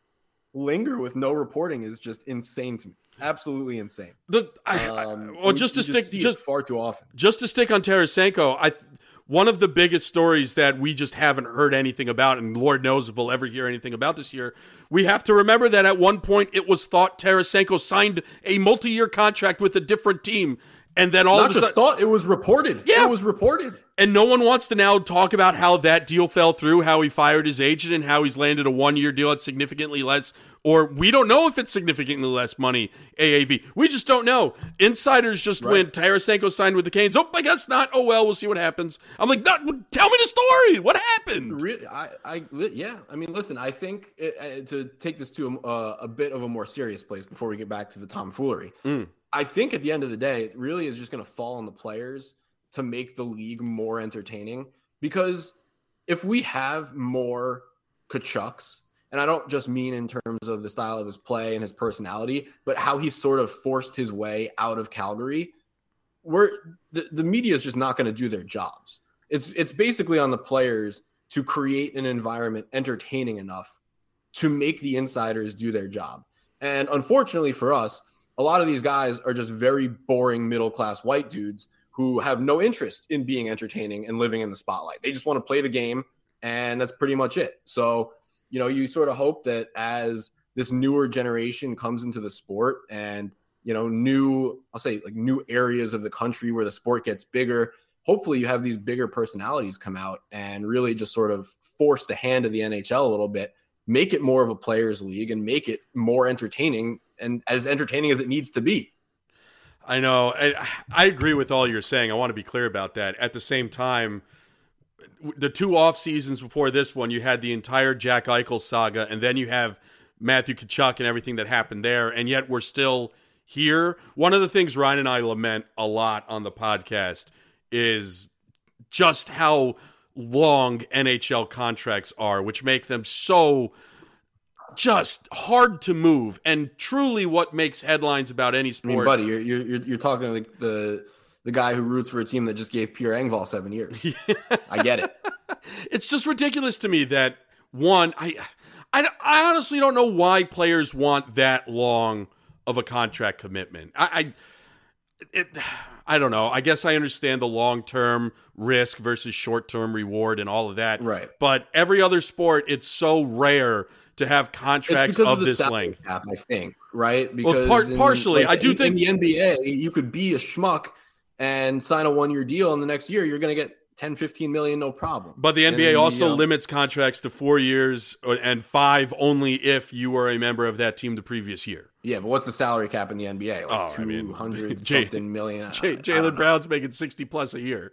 [SPEAKER 4] linger with no reporting is just insane to me. Absolutely insane.
[SPEAKER 3] The I, I-
[SPEAKER 4] Um,
[SPEAKER 3] well,
[SPEAKER 4] and
[SPEAKER 3] just to stick just
[SPEAKER 4] far too often.
[SPEAKER 3] just to stick on Tarasenko, I one of the biggest stories that we just haven't heard anything about, and Lord knows if we'll ever hear anything about this year. We have to remember that at one point it was thought Tarasenko signed a multi-year contract with a different team, and then all
[SPEAKER 4] Not
[SPEAKER 3] of a
[SPEAKER 4] just
[SPEAKER 3] sudden,
[SPEAKER 4] thought, it was reported.
[SPEAKER 3] Yeah.
[SPEAKER 4] It was reported.
[SPEAKER 3] and no one wants to now talk about how that deal fell through, how he fired his agent, and how he's landed a one-year deal at significantly less, or we don't know if it's significantly less money AAV. We just don't know. Insiders just
[SPEAKER 4] Right.
[SPEAKER 3] when Tarasenko signed with the Canes, oh, I guess not. Oh well, we'll see what happens. I'm like, no, tell me the story. What happened?
[SPEAKER 4] Really, I, I, yeah. I mean, listen. I think uh, uh, to take this to a, uh, a bit of a more serious place before we get back to the tomfoolery.
[SPEAKER 3] Mm.
[SPEAKER 4] I think at the end of the day, it really is just going to fall on the players to make the league more entertaining. Because if we have more Tkachucks and I don't just mean in terms of the style of his play and his personality, but how he sort of forced his way out of Calgary. Where the, the media is just not going to do their jobs. It's it's basically on the players to create an environment entertaining enough to make the insiders do their job. And unfortunately for us, a lot of these guys are just very boring middle class white dudes who have no interest in being entertaining and living in the spotlight. They just want to play the game, and that's pretty much it. So you know, you sort of hope that as this newer generation comes into the sport and, you know, new, I'll say like new areas of the country where the sport gets bigger, hopefully you have these bigger personalities come out and really just sort of force the hand of the NHL a little bit, make it more of a players league and make it more entertaining and as entertaining as it needs to be.
[SPEAKER 3] I know. I, I agree with all you're saying. I want to be clear about that. At the same time, the two off seasons before this one, you had the entire Jack Eichel saga, and then you have Matthew Tkachuk and everything that happened there, and yet we're still here. One of the things Ryan and I lament a lot on the podcast is just how long NHL contracts are, which make them so just hard to move, and truly what makes headlines about any sport.
[SPEAKER 4] I mean, buddy, you're you're you're talking like the the guy who roots for a team that just gave Pierre Engvall seven years. I get it.
[SPEAKER 3] It's just ridiculous to me that one, I, I, I honestly don't know why players want that long of a contract commitment. I, I it, I don't know. I guess I understand the long term risk versus short term reward and all of that.
[SPEAKER 4] Right.
[SPEAKER 3] But every other sport, it's so rare to have contracts of, of this length.
[SPEAKER 4] Cap, I think. Right. Because
[SPEAKER 3] well, par- partially,
[SPEAKER 4] like,
[SPEAKER 3] I do
[SPEAKER 4] in,
[SPEAKER 3] think
[SPEAKER 4] in the NBA, you could be a schmuck and sign a one year deal, and the next year you're going to get 10, 15 million, no problem.
[SPEAKER 3] But the NBA also limits contracts to four years uh, and five only if you were a member of that team the previous year.
[SPEAKER 4] Yeah, but what's the salary cap in the NBA? Like oh, 200 I mean, something million.
[SPEAKER 3] Jaylen Brown's making 60 plus a year.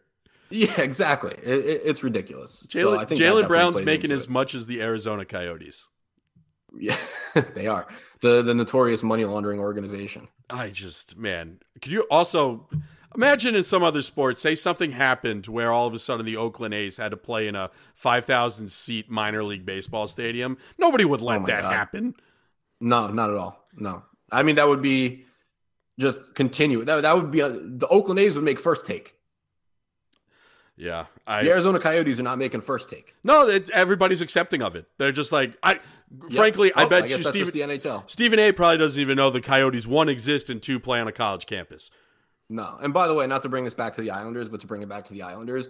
[SPEAKER 4] Yeah, exactly. It, it, it's ridiculous.
[SPEAKER 3] Jaylen so Brown's making as it. much as the Arizona Coyotes.
[SPEAKER 4] Yeah, they are the the notorious money laundering organization.
[SPEAKER 3] I just man, could you also Imagine in some other sport, say something happened where all of a sudden the Oakland A's had to play in a 5,000 seat minor league baseball stadium. Nobody would oh let oh that God. happen.
[SPEAKER 4] No, not at all. No. I mean, that would be just continue. That, that would be a, the Oakland A's would make first take.
[SPEAKER 3] Yeah,
[SPEAKER 4] I, the Arizona Coyotes are not making first take.
[SPEAKER 3] No, it, everybody's accepting of it. They're just like I. Yep. Frankly, oh, I bet I you Stephen,
[SPEAKER 4] the NHL.
[SPEAKER 3] Stephen A. probably doesn't even know the Coyotes one exist and two play on a college campus.
[SPEAKER 4] No. And by the way, not to bring this back to the Islanders, but to bring it back to the Islanders,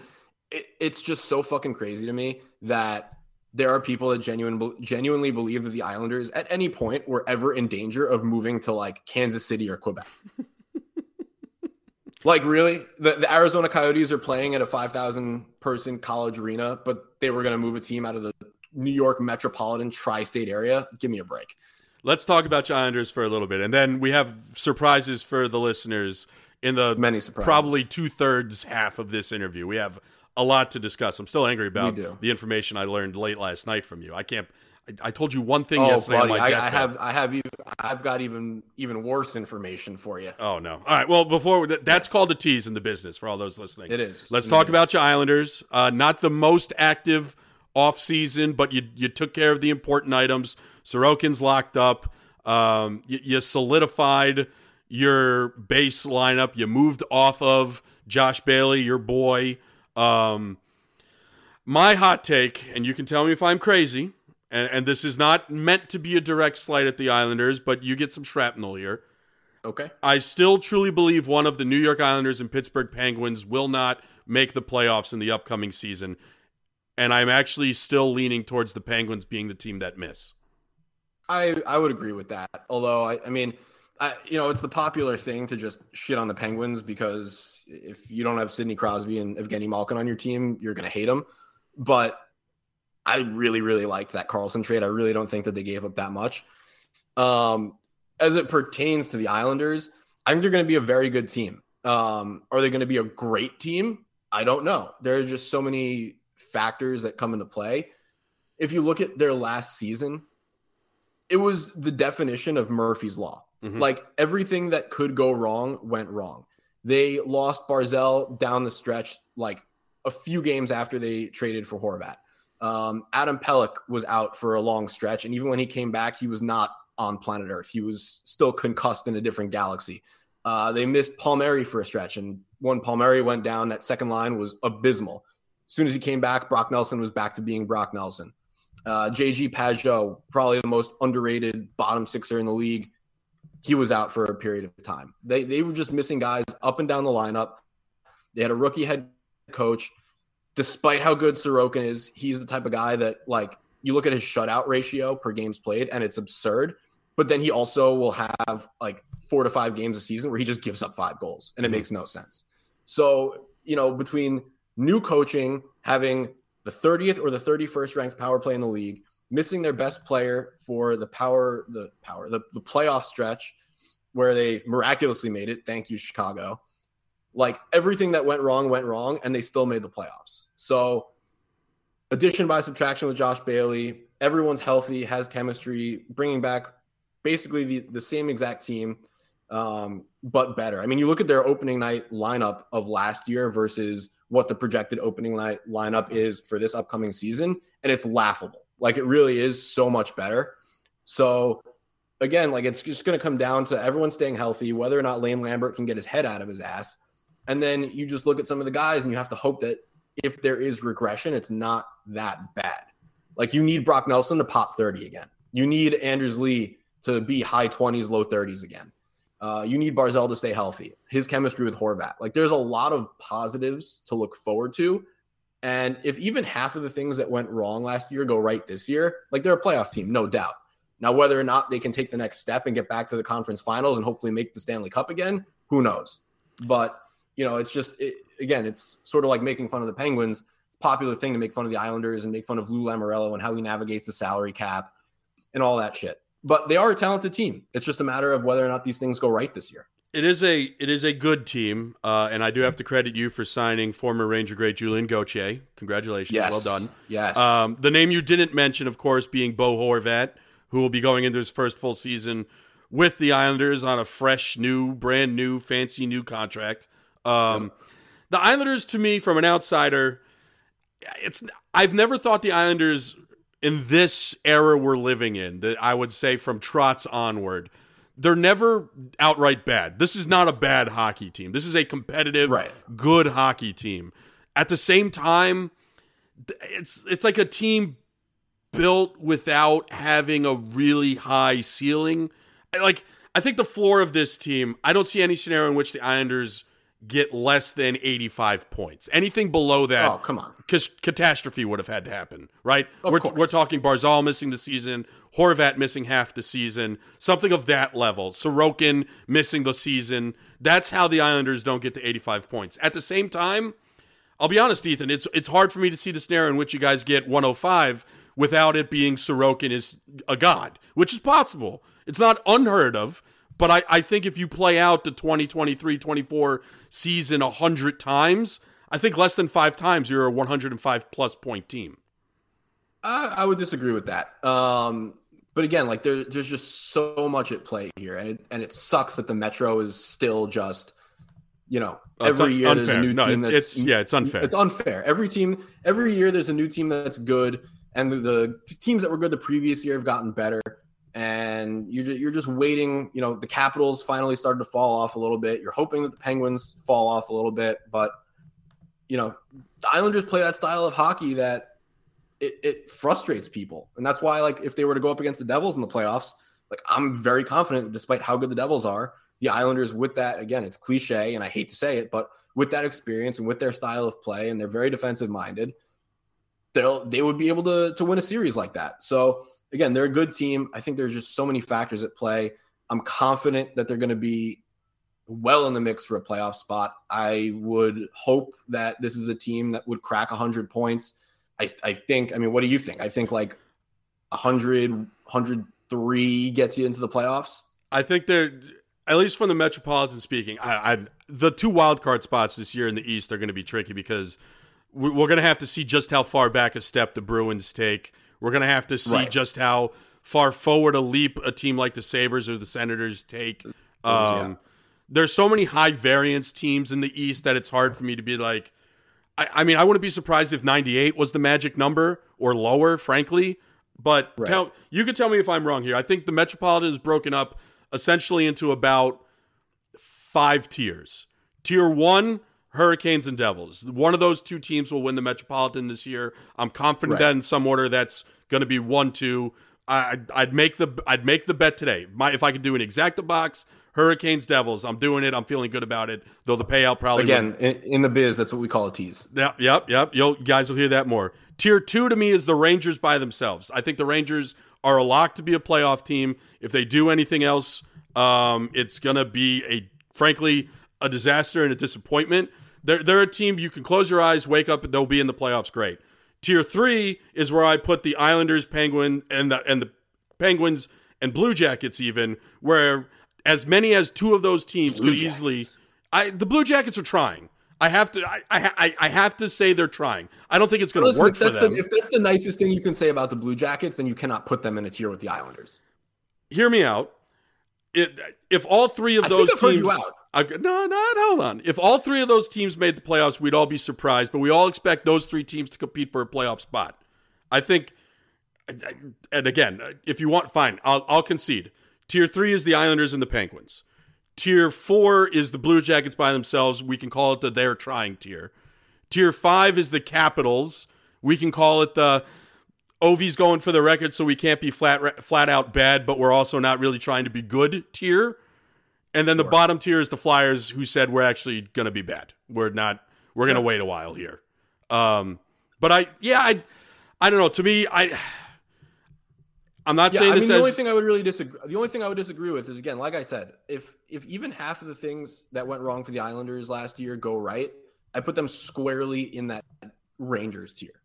[SPEAKER 4] it, it's just so fucking crazy to me that there are people that genuine, genuinely believe that the Islanders at any point were ever in danger of moving to like Kansas City or Quebec. like, really? The, the Arizona Coyotes are playing at a 5,000 person college arena, but they were going to move a team out of the New York metropolitan tri state area? Give me a break.
[SPEAKER 3] Let's talk about Islanders for a little bit. And then we have surprises for the listeners in the
[SPEAKER 4] many surprises.
[SPEAKER 3] probably two thirds half of this interview. We have a lot to discuss. I'm still angry about the information I learned late last night from you. I can't. I, I told you one thing oh, yesterday buddy,
[SPEAKER 4] I, I have, I have, I've got even even worse information for you.
[SPEAKER 3] Oh no! All right. Well, before that's called a tease in the business for all those listening.
[SPEAKER 4] It is.
[SPEAKER 3] Let's
[SPEAKER 4] it
[SPEAKER 3] talk
[SPEAKER 4] is.
[SPEAKER 3] about your Islanders. Uh, not the most active off season, but you you took care of the important items. Sorokin's locked up. Um, you, you solidified your base lineup. You moved off of Josh Bailey, your boy. Um, my hot take, and you can tell me if I'm crazy, and, and this is not meant to be a direct slight at the Islanders, but you get some shrapnel here.
[SPEAKER 4] Okay.
[SPEAKER 3] I still truly believe one of the New York Islanders and Pittsburgh Penguins will not make the playoffs in the upcoming season. And I'm actually still leaning towards the Penguins being the team that miss.
[SPEAKER 4] I I would agree with that. Although I I mean I, you know, it's the popular thing to just shit on the Penguins because if you don't have Sidney Crosby and Evgeny Malkin on your team, you're going to hate them. But I really, really liked that Karlsson trade. I really don't think that they gave up that much. Um, as it pertains to the Islanders, I think they're going to be a very good team. Um, are they going to be a great team? I don't know. There are just so many factors that come into play. If you look at their last season, it was the definition of Murphy's Law Mm-hmm. Like everything that could go wrong went wrong. They lost Barzal down the stretch, like a few games after they traded for Horvat. Um, Adam Pelech was out for a long stretch, and even when he came back, he was not on planet Earth. He was still concussed in a different galaxy. Uh, they missed Palmieri for a stretch, and when Palmieri went down, that second line was abysmal. As soon as he came back, Brock Nelson was back to being Brock Nelson. Uh, JG Pageau, probably the most underrated bottom sixer in the league, he was out for a period of time. They they were just missing guys up and down the lineup. They had a rookie head coach. Despite how good Sorokin is, he's the type of guy that like you look at his shutout ratio per games played, and it's absurd. But then he also will have like four to five games a season where he just gives up five goals, and it mm-hmm. makes no sense. So you know between new coaching, having the 30th or the 31st ranked power play in the league, missing their best player for the power, the power, the, the playoff stretch where they miraculously made it. Thank you, Chicago. Like everything that went wrong went wrong, and they still made the playoffs. So, addition by subtraction with Josh Bailey, everyone's healthy, has chemistry, bringing back basically the, the same exact team, um, but better. I mean, you look at their opening night lineup of last year versus what the projected opening night lineup is for this upcoming season, and it's laughable. Like it really is so much better. So again, like it's just going to come down to everyone staying healthy, whether or not Lane Lambert can get his head out of his ass. And then you just look at some of the guys and you have to hope that if there is regression, it's not that bad. Like you need Brock Nelson to pop 30 again. You need Anders Lee to be high 20s, low 30s again. Uh, you need Barzal to stay healthy. His chemistry with Horvat. Like there's a lot of positives to look forward to. And if even half of the things that went wrong last year go right this year, like they're a playoff team, no doubt. Now, whether or not they can take the next step and get back to the conference finals and hopefully make the Stanley Cup again, who knows? But, you know, it's just, it, again, it's sort of like making fun of the Penguins. It's a popular thing to make fun of the Islanders and make fun of Lou Lamoriello and how he navigates the salary cap and all that shit. But they are a talented team. It's just a matter of whether or not these things go right this year.
[SPEAKER 3] It is a it is a good team, uh, and I do have to credit you for signing former Ranger great Julien Gauthier. Congratulations,
[SPEAKER 4] yes.
[SPEAKER 3] well done.
[SPEAKER 4] Yes.
[SPEAKER 3] Um, the name you didn't mention, of course, being Bo Horvat, who will be going into his first full season with the Islanders on a fresh, new, brand new, fancy new contract. Um. The Islanders, to me, from an outsider, it's I've never thought the Islanders in this era we're living in. That I would say from Trotz onward they're never outright bad. This is not a bad hockey team. This is a competitive,
[SPEAKER 4] right.
[SPEAKER 3] good hockey team. At the same time, it's it's like a team built without having a really high ceiling. Like I think the floor of this team, I don't see any scenario in which the Islanders get less than 85 points. Anything below that,
[SPEAKER 4] oh, come on.
[SPEAKER 3] Because catastrophe would have had to happen, right?
[SPEAKER 4] Of
[SPEAKER 3] we're,
[SPEAKER 4] course.
[SPEAKER 3] we're talking Barzal missing the season, Horvat missing half the season, something of that level. Sorokin missing the season. That's how the Islanders don't get to 85 points. At the same time, I'll be honest, Ethan, it's it's hard for me to see the scenario in which you guys get 105 without it being Sorokin is a god, which is possible. It's not unheard of, but I, I think if you play out the 2023 24 season 100 times, I think less than five times you're a 105 plus point team.
[SPEAKER 4] I, I would disagree with that. Um, but again, like there, there's just so much at play here, and it and it sucks that the Metro is still just, you know,
[SPEAKER 3] oh,
[SPEAKER 4] every year
[SPEAKER 3] unfair.
[SPEAKER 4] there's a new
[SPEAKER 3] no,
[SPEAKER 4] team that's
[SPEAKER 3] it's, yeah, it's unfair.
[SPEAKER 4] It's unfair. Every team, every year there's a new team that's good, and the, the teams that were good the previous year have gotten better and you're just, you're just waiting. You know, the Capitals finally started to fall off a little bit. You're hoping that the Penguins fall off a little bit, but you know, the Islanders play that style of hockey that it, it frustrates people, and that's why, like, if they were to go up against the Devils in the playoffs, like, I'm very confident, despite how good the Devils are, the Islanders with that again, it's cliche, and I hate to say it, but with that experience and with their style of play, and they're very defensive minded, they'll they would be able to to win a series like that. So again, they're a good team. I think there's just so many factors at play. I'm confident that they're going to be well in the mix for a playoff spot. I would hope that this is a team that would crack 100 points. I, I think, I mean, what do you think? I think like 100, 103 gets you into the playoffs.
[SPEAKER 3] I think they're, at least from the Metropolitan speaking, I, I the two wild card spots this year in the East are going to be tricky because we're going to have to see just how far back a step the Bruins take we're going to have to see
[SPEAKER 4] right.
[SPEAKER 3] just how far forward a leap a team like the Sabres or the Senators take. Um, yeah. There's so many high variance teams in the East that it's hard for me to be like, I, I mean, I wouldn't be surprised if 98 was the magic number or lower, frankly. But
[SPEAKER 4] Right.
[SPEAKER 3] tell you can tell me if I'm wrong here. I think the Metropolitan is broken up essentially into about five tiers. Tier one, Hurricanes and Devils. One of those two teams will win the Metropolitan this year. I'm confident
[SPEAKER 4] Right.
[SPEAKER 3] that in some order that's going to be one, two. I, I'd- I'd make the I'd make the bet today. My, if I could do an exacta box, Hurricanes, Devils. I'm doing it. I'm feeling good about it. Though the payout probably
[SPEAKER 4] Again, in, in the biz, that's what we call a tease.
[SPEAKER 3] Yep, yep, yep. You'll, you guys will hear that more. Tier two to me is the Rangers by themselves. I think the Rangers are a lock to be a playoff team. If they do anything else, um, it's gonna be a frankly a disaster and a disappointment. They're they're a team you can close your eyes, wake up, they'll be in the playoffs. Great. Tier three is where I put the Islanders, Penguin, and the and the Penguins and Blue Jackets even, where as many as two of those teams
[SPEAKER 4] Blue
[SPEAKER 3] could easily. I the Blue Jackets are trying. I have to. I, I I have to say they're trying. I don't think it's going to work
[SPEAKER 4] if
[SPEAKER 3] for
[SPEAKER 4] that's,
[SPEAKER 3] them.
[SPEAKER 4] the, if that's the nicest thing you can say about the Blue Jackets, then you cannot put them in a tier with the Islanders.
[SPEAKER 3] Hear me out. It, if all three of
[SPEAKER 4] I
[SPEAKER 3] those
[SPEAKER 4] think I've heard
[SPEAKER 3] teams,
[SPEAKER 4] you out.
[SPEAKER 3] I- no, no, hold on. If all three of those teams made the playoffs, we'd all be surprised. But we all expect those three teams to compete for a playoff spot. I think, and again, if you want, fine, I'll, I'll concede. Tier three is the Islanders and the Penguins. Tier four is the Blue Jackets by themselves. We can call it the they're trying tier. Tier five is the Capitals. We can call it the Ovi's going for the record, so we can't be flat flat out bad, but we're also not really trying to be good tier. And then the bottom tier is the Flyers, who said we're actually going to be bad. We're not. We're going to wait a while here. Um, but I, yeah, I, I don't know. To me, I, I'm not
[SPEAKER 4] Yeah,
[SPEAKER 3] saying
[SPEAKER 4] I mean,
[SPEAKER 3] this
[SPEAKER 4] the only thing I would really disagree. The only thing I would disagree with is again, like I said, if if even half of the things that went wrong for the Islanders last year go right, I put them squarely in that Rangers tier.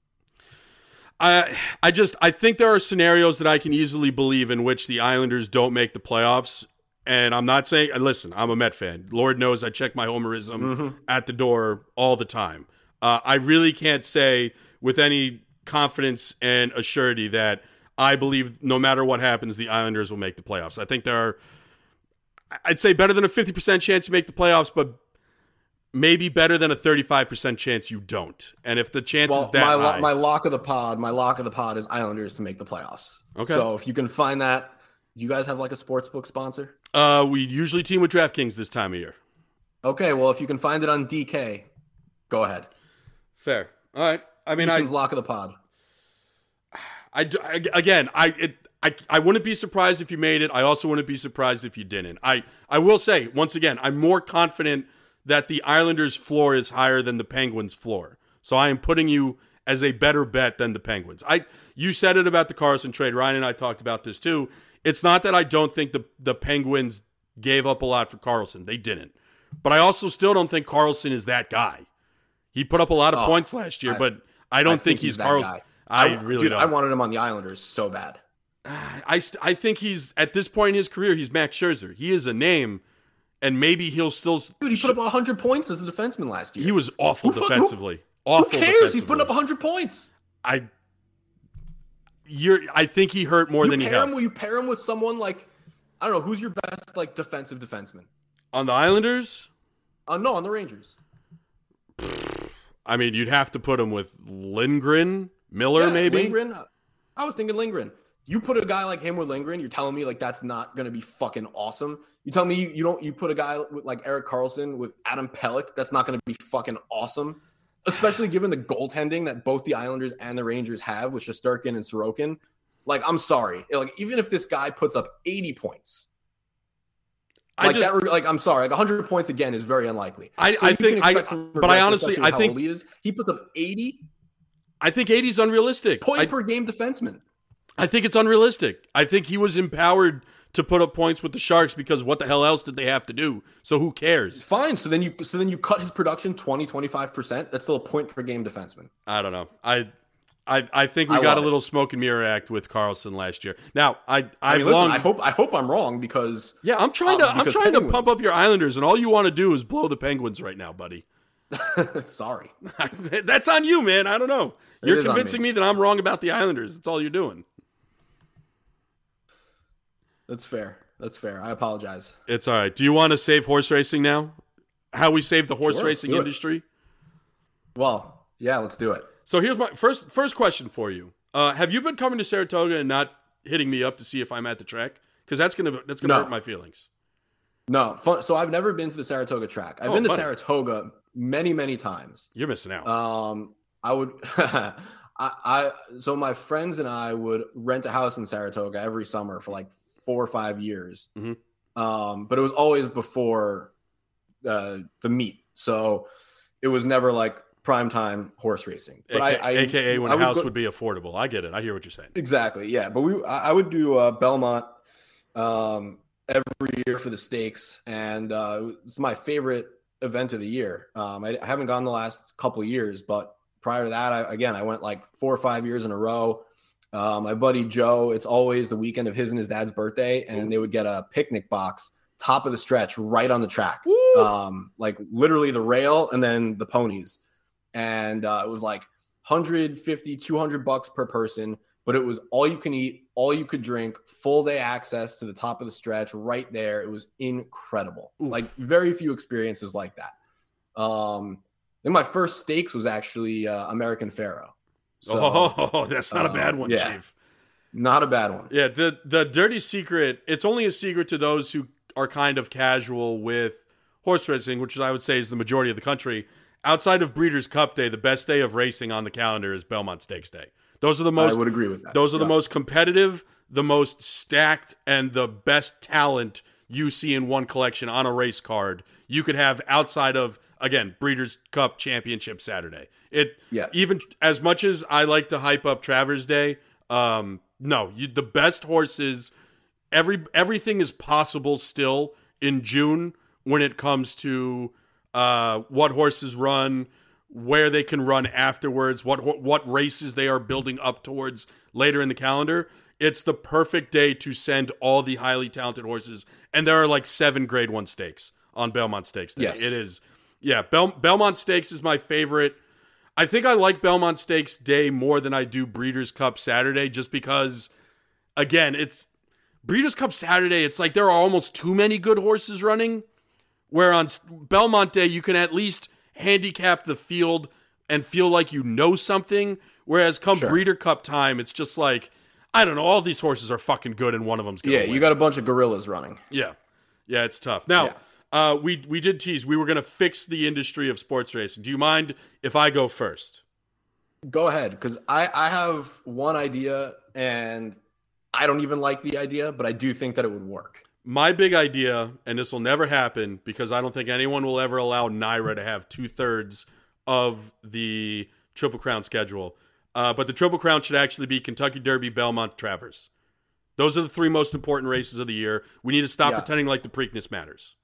[SPEAKER 3] I I just I think there are scenarios that I can easily believe in which the Islanders don't make the playoffs. And I'm not saying listen, I'm a Met fan. Lord knows I check my homerism
[SPEAKER 4] Mm-hmm.
[SPEAKER 3] at the door all the time. Uh, I really can't say with any confidence and assurity that I believe no matter what happens, the Islanders will make the playoffs. I think there are I'd say better than a 50% chance you make the playoffs, but maybe better than a 35% chance you don't. And if the chance
[SPEAKER 4] Well,
[SPEAKER 3] is that
[SPEAKER 4] my
[SPEAKER 3] high,
[SPEAKER 4] my lock of the pod, my lock of the pod is Islanders to make the playoffs.
[SPEAKER 3] Okay.
[SPEAKER 4] So if you can find that, do you guys have like a sports book sponsor?
[SPEAKER 3] Uh, we usually team with DraftKings this time of year.
[SPEAKER 4] Okay, well if you can find it on DK, go ahead.
[SPEAKER 3] Fair. All right. I mean, I,
[SPEAKER 4] lock of the pod.
[SPEAKER 3] I, I- again, I, it, I, I wouldn't be surprised if you made it. I also wouldn't be surprised if you didn't. I, I will say once again, I'm more confident that the Islanders' floor is higher than the Penguins' floor. So I am putting you as a better bet than the Penguins. I, you said it about the Karlsson trade. Ryan and I talked about this too. It's not that I don't think the the Penguins gave up a lot for Karlsson. They didn't. But I also still don't think Karlsson is that guy. He put up a lot of
[SPEAKER 4] Oh,
[SPEAKER 3] points last year,
[SPEAKER 4] I-
[SPEAKER 3] but I don't
[SPEAKER 4] I
[SPEAKER 3] think, he's,
[SPEAKER 4] that
[SPEAKER 3] Karlsson.
[SPEAKER 4] guy.
[SPEAKER 3] I, really
[SPEAKER 4] dude,
[SPEAKER 3] don't.
[SPEAKER 4] I wanted him on the Islanders so bad.
[SPEAKER 3] I, I think he's at this point in his career, he's Max Scherzer. He is a name, and maybe he'll still.
[SPEAKER 4] Dude, he put up 100 points as a defenseman last year.
[SPEAKER 3] He was awful
[SPEAKER 4] Who who-
[SPEAKER 3] defensively.
[SPEAKER 4] Who
[SPEAKER 3] awful.
[SPEAKER 4] cares? He's putting up
[SPEAKER 3] defensively.
[SPEAKER 4] 100 points.
[SPEAKER 3] I. You're. I think he hurt more
[SPEAKER 4] You
[SPEAKER 3] than he
[SPEAKER 4] pair him,
[SPEAKER 3] helped.
[SPEAKER 4] with- you pair him with someone like I don't know who's your best like defensive defenseman.
[SPEAKER 3] On the Islanders,
[SPEAKER 4] Uh, no, on the Rangers.
[SPEAKER 3] I mean, you'd have to put him with Lindgren, Miller,
[SPEAKER 4] Yeah,
[SPEAKER 3] maybe.
[SPEAKER 4] Lindgren. I was thinking Lindgren. You put a guy like him with Lindgren, you're telling me like that's not going to be fucking awesome. You tell me you, you don't you put a guy with like Erik Karlsson with Adam Pelech, that's not going to be fucking awesome. Especially given the goaltending that both the Islanders and the Rangers have with Shesterkin and Sorokin. Like, I'm sorry. Like, even if this guy puts up 80 points,
[SPEAKER 3] I
[SPEAKER 4] like
[SPEAKER 3] just.
[SPEAKER 4] that, like I'm sorry, like 100 points again is very unlikely.
[SPEAKER 3] I-
[SPEAKER 4] So
[SPEAKER 3] I think- I- but I honestly- I think-
[SPEAKER 4] he is. He puts up 80
[SPEAKER 3] I think 80 is unrealistic.
[SPEAKER 4] point
[SPEAKER 3] I,
[SPEAKER 4] per game defenseman.
[SPEAKER 3] I think it's unrealistic. I think he was empowered to put up points with the Sharks because what the hell else did they have to do? So who cares?
[SPEAKER 4] Fine. So then you so then you cut his production 20, 25%. That's still a point per game defenseman.
[SPEAKER 3] I don't know. I I, I think we
[SPEAKER 4] I
[SPEAKER 3] got a
[SPEAKER 4] it.
[SPEAKER 3] little smoke and mirror act with Karlsson last year. Now I
[SPEAKER 4] I mean, listen,
[SPEAKER 3] long
[SPEAKER 4] I hope I hope I'm wrong because
[SPEAKER 3] yeah I'm trying to
[SPEAKER 4] uh,
[SPEAKER 3] I'm trying to pump up your Islanders and all you want to do is blow the Penguins right now, buddy.
[SPEAKER 4] sorry.
[SPEAKER 3] That's on you, man. I don't know.
[SPEAKER 4] It
[SPEAKER 3] You're convincing
[SPEAKER 4] me.
[SPEAKER 3] me that I'm wrong about the Islanders. That's all you're doing.
[SPEAKER 4] That's fair. That's fair. I apologize.
[SPEAKER 3] It's all right. Do you want to save horse racing now? How we save the horse
[SPEAKER 4] Sure,
[SPEAKER 3] racing
[SPEAKER 4] it.
[SPEAKER 3] industry?
[SPEAKER 4] Well, Yeah, let's do it.
[SPEAKER 3] So here's my first first question for you. Uh, have you been coming to Saratoga and not hitting me up to see if I'm at the track? Because that's gonna that's gonna
[SPEAKER 4] No.
[SPEAKER 3] hurt my feelings.
[SPEAKER 4] No, fun. So I've never been to the Saratoga track. I've
[SPEAKER 3] Oh,
[SPEAKER 4] been to
[SPEAKER 3] funny.
[SPEAKER 4] Saratoga many, many times.
[SPEAKER 3] You're missing out.
[SPEAKER 4] Um, I would, I, I, so my friends and I would rent a house in Saratoga every summer for like four or five years.
[SPEAKER 3] Mhm.
[SPEAKER 4] Um, but it was always before uh, the meet, so it was never like prime time horse racing. But
[SPEAKER 3] AKA,
[SPEAKER 4] I, I,
[SPEAKER 3] AKA when
[SPEAKER 4] I
[SPEAKER 3] a
[SPEAKER 4] would
[SPEAKER 3] house
[SPEAKER 4] go-
[SPEAKER 3] would be affordable. I get it. I hear what you're saying.
[SPEAKER 4] Exactly. Yeah, but we I I would do uh, Belmont um, every year for the stakes, and uh, it's my favorite event of the year. Um, I, I haven't gone the last couple of years, but prior to that, I, again, I went like four or five years in a row. Uh, my buddy Joe, it's always the weekend of his and his dad's birthday, and they would get a picnic box, top of the stretch, right on the track, um, like literally the rail and then the ponies, and uh, it was like 150 200 bucks per person but it was all you can eat all you could drink full day access to the top of the stretch right there. It was incredible.
[SPEAKER 3] Oof.
[SPEAKER 4] like very few experiences like that. Um then my first stakes was actually uh, american pharaoh so
[SPEAKER 3] oh, that's not a
[SPEAKER 4] uh,
[SPEAKER 3] bad one,
[SPEAKER 4] yeah.
[SPEAKER 3] Chief.
[SPEAKER 4] not a bad one
[SPEAKER 3] Yeah, the the dirty secret. It's only a secret to those who are kind of casual with horse racing, which I would say is the majority of the country. Outside of Breeders' Cup Day, the best day of racing on the calendar is Belmont Stakes Day. Those are the most
[SPEAKER 4] i would agree with that
[SPEAKER 3] Those are the most competitive, the most stacked, and the best talent you see in one collection on a race card. You could have outside of again Breeders' Cup Championship Saturday. It
[SPEAKER 4] Yeah.
[SPEAKER 3] even as much as I like to hype up Travers Day, um, no, you, the best horses. Every everything is possible still in June when it comes to uh, what horses run, where they can run afterwards, what what races they are building up towards later in the calendar. It's the perfect day to send all the highly talented horses, and there are like seven Grade One stakes on Belmont Stakes Day.
[SPEAKER 4] Yes.
[SPEAKER 3] It is, yeah. Bel- Belmont Stakes is my favorite. I think I like Belmont Stakes Day more than I do Breeders' Cup Saturday, just because, again, it's Breeders' Cup Saturday. It's like there are almost too many good horses running. Where on Belmont Day you can at least handicap the field and feel like you know something. Whereas come
[SPEAKER 4] Sure.
[SPEAKER 3] Breeder Cup time, it's just like I don't know. All these horses are fucking good, and one of them's
[SPEAKER 4] yeah
[SPEAKER 3] win.
[SPEAKER 4] you got a bunch of gorillas running
[SPEAKER 3] Yeah, yeah, it's tough. Now,
[SPEAKER 4] Yeah.
[SPEAKER 3] Uh, we we did tease we were going to fix the industry of sports racing. Do you mind if I go first?
[SPEAKER 4] go ahead because i i have one idea and i don't even like the idea but i do think that it would work
[SPEAKER 3] My big idea, and this will never happen because I don't think anyone will ever allow NYRA to have two thirds of the Triple Crown schedule. Uh, but the Triple Crown should actually be Kentucky Derby, Belmont, Travers. Those are the three most important races of the year. We need to stop
[SPEAKER 4] Yeah.
[SPEAKER 3] pretending like the Preakness matters.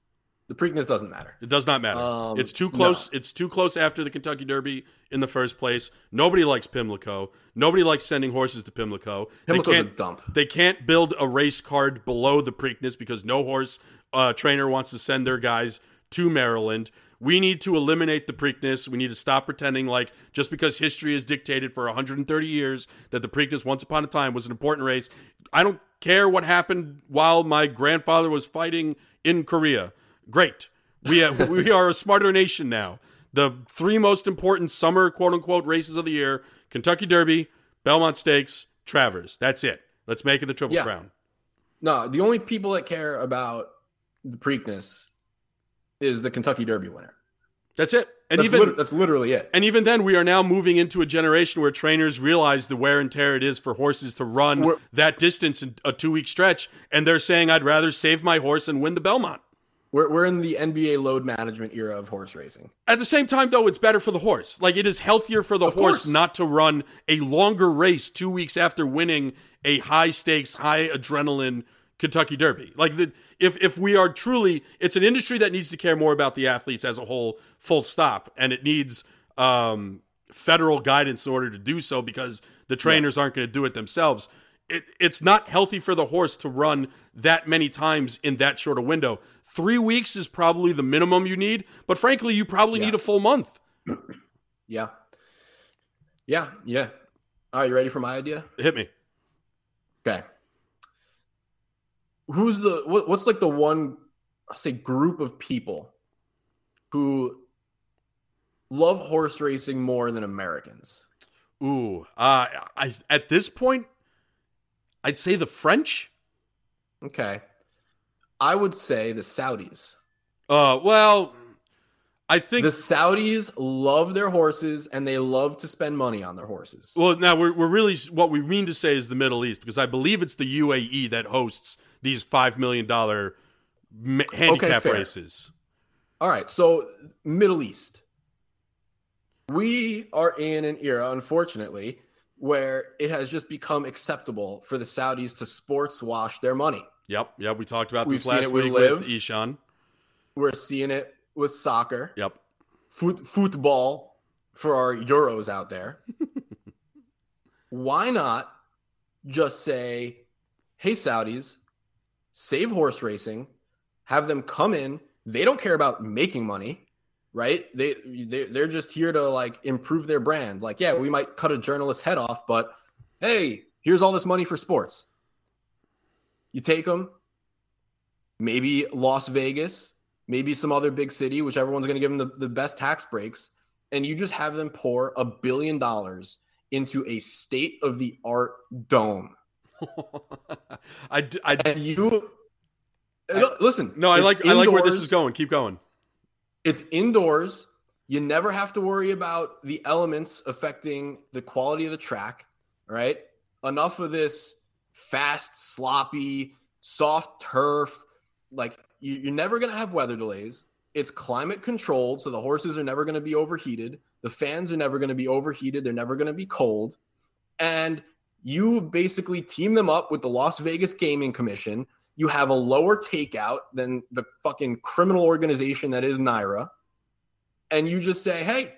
[SPEAKER 4] The preakness doesn't matter
[SPEAKER 3] It does not matter.
[SPEAKER 4] Um,
[SPEAKER 3] it's too close. It's too close after the Kentucky Derby in the first place. Nobody likes Pimlico. Nobody likes sending horses to Pimlico. They
[SPEAKER 4] Pimlico's a
[SPEAKER 3] can't-
[SPEAKER 4] dump.
[SPEAKER 3] They can't build a race card below the Preakness because no horse uh, trainer wants to send their guys to Maryland. We need to eliminate the Preakness. We need to stop pretending like just because history is dictated for 130 years that the Preakness once upon a time was an important race. I don't care what happened while my grandfather was fighting in Korea. Great. We have, we are a smarter nation now. The three most important summer quote unquote races of the year: Kentucky Derby, Belmont Stakes, Travers. That's it. Let's make it the Triple
[SPEAKER 4] Yeah.
[SPEAKER 3] Crown.
[SPEAKER 4] No, the only people that care about the Preakness is the Kentucky Derby winner.
[SPEAKER 3] That's it. And
[SPEAKER 4] that's,
[SPEAKER 3] even
[SPEAKER 4] lit- that's literally it.
[SPEAKER 3] and even then, we are now moving into a generation where trainers realize the wear and tear it is for horses to run
[SPEAKER 4] We're-
[SPEAKER 3] that distance in a two week stretch, and they're saying, "I'd rather save my horse and win the Belmont."
[SPEAKER 4] We're, we're in the NBA load management era of horse racing.
[SPEAKER 3] At the same time, though, it's better for the horse. Like it is healthier for the
[SPEAKER 4] Of
[SPEAKER 3] horse
[SPEAKER 4] course.
[SPEAKER 3] not to run a longer race two weeks after winning a high stakes, high adrenaline Kentucky Derby. Like the if if we are truly, it's an industry that needs to care more about the athletes as a whole. Full stop, and it needs um, federal guidance in order to do so because the trainers aren't going to do it themselves. It, it's not healthy for the horse to run that many times in that short a window. Three weeks is probably the minimum you need, but frankly, you probably
[SPEAKER 4] Yeah.
[SPEAKER 3] need a full month.
[SPEAKER 4] Yeah. Yeah. Yeah. Right. You ready for my idea?
[SPEAKER 3] Hit me.
[SPEAKER 4] Okay. Who's the what, what's like the one I'll say group of people who love horse racing more than Americans?
[SPEAKER 3] Ooh, uh, I at this point, I'd say the French.
[SPEAKER 4] Okay. I would say the Saudis.
[SPEAKER 3] Uh, well, I think
[SPEAKER 4] The Saudis love their horses and they love to spend money on their horses.
[SPEAKER 3] Well, now we're, we're really what we mean to say is the Middle East because I believe it's the UAE that hosts these five million dollar handicap
[SPEAKER 4] fair.
[SPEAKER 3] races.
[SPEAKER 4] All right, so Middle East. We are in an era, unfortunately, where it has just become acceptable for the Saudis to sports wash their money.
[SPEAKER 3] Yep, yep. We talked about
[SPEAKER 4] We've
[SPEAKER 3] this last week
[SPEAKER 4] Liv.
[SPEAKER 3] with Ishan.
[SPEAKER 4] We're seeing it with soccer,
[SPEAKER 3] Yep.
[SPEAKER 4] foot, football for our Euros out there. Why not just say, hey, Saudis, save horse racing, have them come in. They don't care about making money, right? They, they they're just here to like improve their brand. Like, yeah, we might cut a journalist's head off, but hey, here's all this money for sports. You take them, maybe Las Vegas, maybe some other big city, whichever one's going to give them the, the best tax breaks, and you just have them pour a billion dollars into a state of the art dome.
[SPEAKER 3] I
[SPEAKER 4] And you uh, listen.
[SPEAKER 3] no, I like I like where this is going. Keep going.
[SPEAKER 4] It's indoors. You never have to worry about the elements affecting the quality of the track, right? Enough of this fast, sloppy, soft turf. Like you, you're never going to have weather delays. It's climate controlled, so the horses are never going to be overheated. The fans are never going to be overheated. They're never going to be cold. And you basically team them up with the Las Vegas Gaming Commission. You have a lower takeout than the fucking criminal organization that is NYRA. And you just say, hey,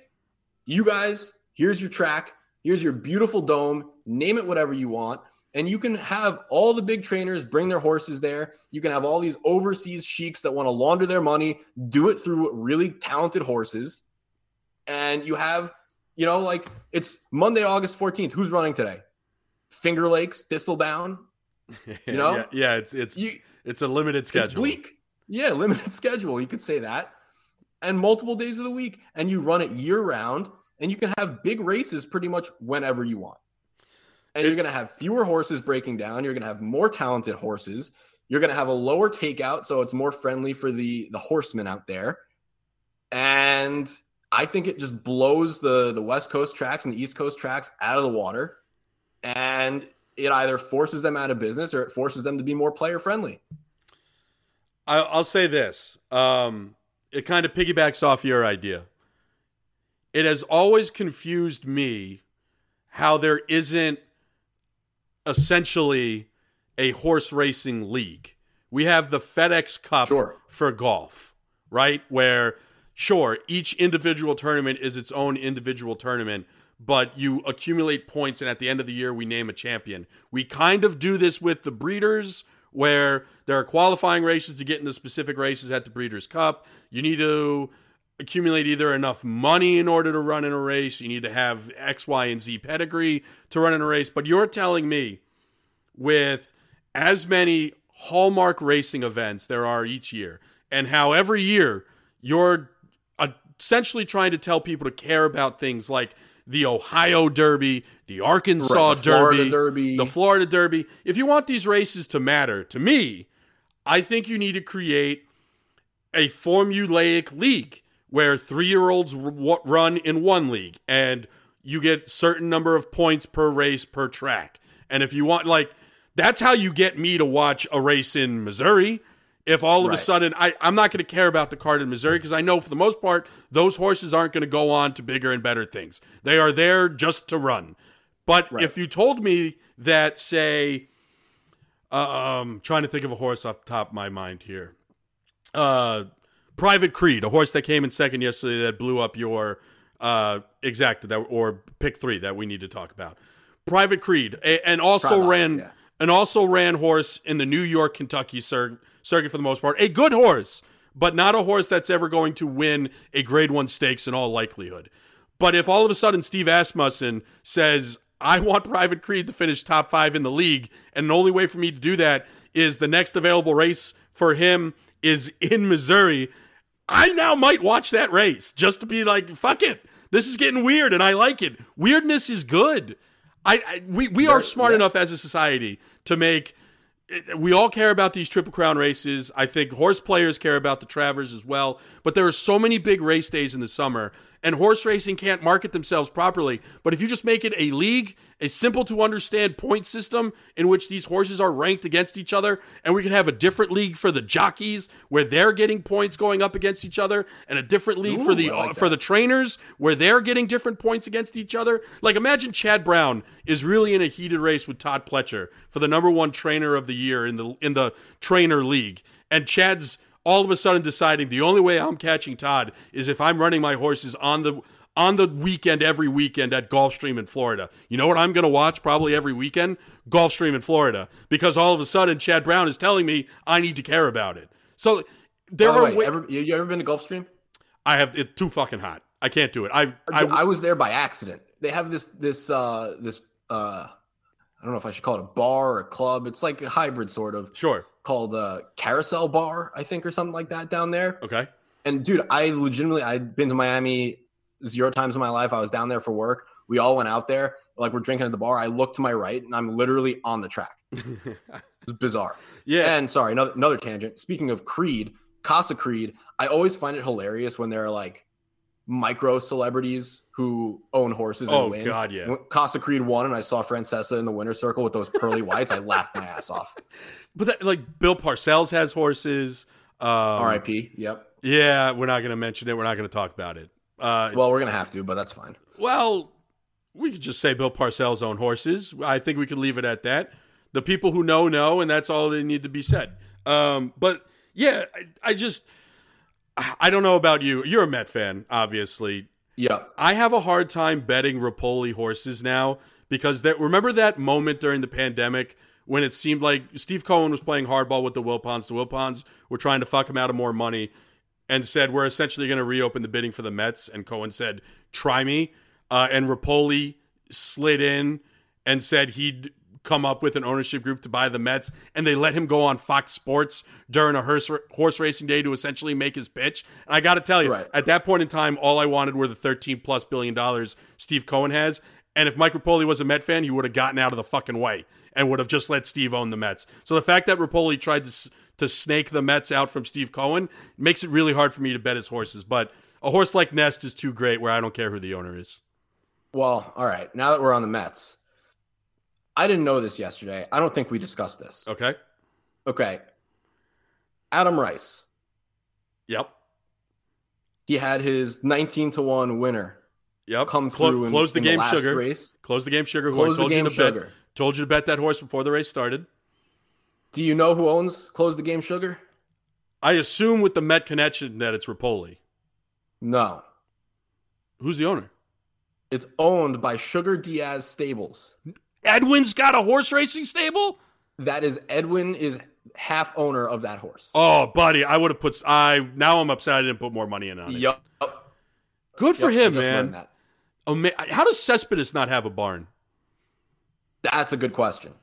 [SPEAKER 4] you guys, here's your track. Here's your beautiful dome. Name it whatever you want. And you can have all the big trainers bring their horses there. You can have all these overseas sheiks that want to launder their money, do it through really talented horses. And you have, you know, like it's Monday, August 14th. Who's running today? Finger Lakes, Thistledown. You know?
[SPEAKER 3] yeah, yeah, it's it's
[SPEAKER 4] You,
[SPEAKER 3] it's a limited schedule.
[SPEAKER 4] it's bleak. Yeah, limited schedule. You could say that. And multiple days of the week. And you run it year round. And you can have big races pretty much whenever you want. And you're going to have fewer horses breaking down. You're going to have more talented horses. You're going to have a lower takeout. So it's more friendly for the, the horsemen out there. And I think it just blows the, the West Coast tracks and the East Coast tracks out of the water. And it either forces them out of business or it forces them to be more player friendly.
[SPEAKER 3] I, I'll say this. Um, it kind of piggybacks off your idea. It has always confused me how there isn't essentially a horse racing league. We have the FedEx Cup
[SPEAKER 4] Sure.
[SPEAKER 3] for golf, right? Where, sure, each individual tournament is its own individual tournament, but you accumulate points, and at the end of the year, we name a champion. We kind of do this with the breeders, where there are qualifying races to get into specific races at the Breeders' Cup. You need to accumulate either enough money in order to run in a race, you need to have X, Y, and Z pedigree to run in a race. But you're telling me with as many hallmark racing events there are each year, and how every year you're uh, essentially trying to tell people to care about things like the Ohio Derby, the Arkansas
[SPEAKER 4] Right, the
[SPEAKER 3] Derby,
[SPEAKER 4] Derby.
[SPEAKER 3] the Florida Derby. If you want these races to matter, to me, I think you need to create a formulaic league where three-year-olds r- run in one league and you get certain number of points per race per track. And if you want like that's how you get me to watch a race in Missouri. If all of a sudden I, I'm not going to care about the card in Missouri because I know for the most part those horses aren't going to go on to bigger and better things. They are there just to run. But
[SPEAKER 4] Right.
[SPEAKER 3] if you told me that, say, um, trying to think of a horse off the top of my mind here, uh, Private Creed, a horse that came in second yesterday that blew up your uh, exact that or pick three that we need to talk about. Private Creed, a, and also
[SPEAKER 4] Privates,
[SPEAKER 3] ran
[SPEAKER 4] yeah.
[SPEAKER 3] and also ran horse in the New York Kentucky cir- circuit for the most part. A good horse, but not a horse that's ever going to win a Grade One stakes in all likelihood. But if all of a sudden Steve Asmussen says, I want Private Creed to finish top five in the league, and the only way for me to do that is the next available race for him is in Missouri, I now might watch that race just to be like, fuck it. This is getting weird and I like it. Weirdness is good. I, I we, we are smart
[SPEAKER 4] yeah.
[SPEAKER 3] enough as a society to make we all care about these triple crown races. I think horse players care about the Travers as well. But there are so many big race days in the summer, and horse racing can't market themselves properly. But if you just make it a league, a simple to understand point system in which these horses are ranked against each other, and we can have a different league for the jockeys where they're getting points going up against each other, and a different league for the
[SPEAKER 4] like
[SPEAKER 3] for the trainers where they're getting different points against each other. Like imagine Chad Brown is really in a heated race with Todd Pletcher for the number one trainer of the year in the in the trainer league, and Chad's all of a sudden deciding the only way I'm catching Todd is if I'm running my horses on the on the weekend every weekend at Gulfstream in Florida. You know what I'm going to watch probably every weekend? Gulfstream in Florida because all of a sudden Chad Brown is telling me I need to care about it. So there
[SPEAKER 4] By the
[SPEAKER 3] are
[SPEAKER 4] way, ever, you, you ever been to Gulfstream?
[SPEAKER 3] I have it too fucking hot. I can't do it. I
[SPEAKER 4] I,
[SPEAKER 3] I
[SPEAKER 4] was there by accident. They have this this uh this uh I don't know if I should call it a bar or a club. It's like a hybrid sort of
[SPEAKER 3] sure.
[SPEAKER 4] Called uh Carousel Bar, I think, or something like that down there.
[SPEAKER 3] Okay.
[SPEAKER 4] And dude, I legitimately I'd been to Miami zero times in my life. I was down there for work. We all went out there, like we're drinking at the bar. I look to my right and I'm literally on the track. It's bizarre.
[SPEAKER 3] Yeah.
[SPEAKER 4] And sorry, another another tangent. Speaking of Creed, Casa Creed, I always find it hilarious when there are like micro celebrities who own horses and
[SPEAKER 3] Oh,
[SPEAKER 4] win.
[SPEAKER 3] God, yeah.
[SPEAKER 4] Casa Creed won, and I saw Francesa in the winner's circle with those pearly whites. I laughed my ass off.
[SPEAKER 3] But that, like Bill Parcells has horses. Um,
[SPEAKER 4] R.I.P. Yep.
[SPEAKER 3] Yeah, we're not going to mention it. We're not going to talk about it. Uh,
[SPEAKER 4] Well, we're gonna have to, but that's fine.
[SPEAKER 3] Well, we could just say Bill Parcells own horses. I think we could leave it at that. The people who know know, and that's all they need to be said. Um, but yeah, I, I just I don't know about you. You're a Met fan, obviously.
[SPEAKER 4] Yep.
[SPEAKER 3] I have a hard time betting Repole horses now because that remember that moment during the pandemic when it seemed like Steve Cohen was playing hardball with the Wilpons. The Wilpons were trying to fuck him out of more money and said we're essentially going to reopen the bidding for the Mets. And Cohen said, "Try me." Uh, and Repole slid in and said he'd come up with an ownership group to buy the Mets, and they let him go on Fox Sports during a horse, horse racing day to essentially make his pitch. And I got to tell you,
[SPEAKER 4] Right.
[SPEAKER 3] at that point in time, all I wanted were the 13 plus billion dollars Steve Cohen has. And if Mike Repole was a Met fan, he would have gotten out of the fucking way and would have just let Steve own the Mets. So the fact that Repole tried to to snake the Mets out from Steve Cohen makes it really hard for me to bet his horses. But a horse like Nest is too great, where I don't care who the owner is.
[SPEAKER 4] Well, all right. Now that we're on the Mets, I didn't know this yesterday. I don't think we discussed this.
[SPEAKER 3] Okay.
[SPEAKER 4] Okay. Adam Rice.
[SPEAKER 3] Yep.
[SPEAKER 4] He had his 19 to 1 winner
[SPEAKER 3] Yep.
[SPEAKER 4] come
[SPEAKER 3] Clo-
[SPEAKER 4] through
[SPEAKER 3] close the game,
[SPEAKER 4] last
[SPEAKER 3] sugar.
[SPEAKER 4] race.
[SPEAKER 3] Close the game, sugar. Who
[SPEAKER 4] Close
[SPEAKER 3] I
[SPEAKER 4] the
[SPEAKER 3] told you to bet.
[SPEAKER 4] sugar.
[SPEAKER 3] Told you to bet that horse before the race started.
[SPEAKER 4] Do you know who owns Close the Game Sugar?
[SPEAKER 3] I assume with the Met connection that it's Repole.
[SPEAKER 4] No.
[SPEAKER 3] Who's the owner?
[SPEAKER 4] It's owned by Sugar Diaz Stables.
[SPEAKER 3] Edwin's got a horse racing stable.
[SPEAKER 4] That is Edwin is half owner of that horse.
[SPEAKER 3] Oh, buddy, I would have put. I now I'm upset I didn't put more money in on it.
[SPEAKER 4] Yup.
[SPEAKER 3] Good for
[SPEAKER 4] Yep,
[SPEAKER 3] him, man.
[SPEAKER 4] that.
[SPEAKER 3] Ama- How does Cespedes not have a barn?
[SPEAKER 4] That's a good question.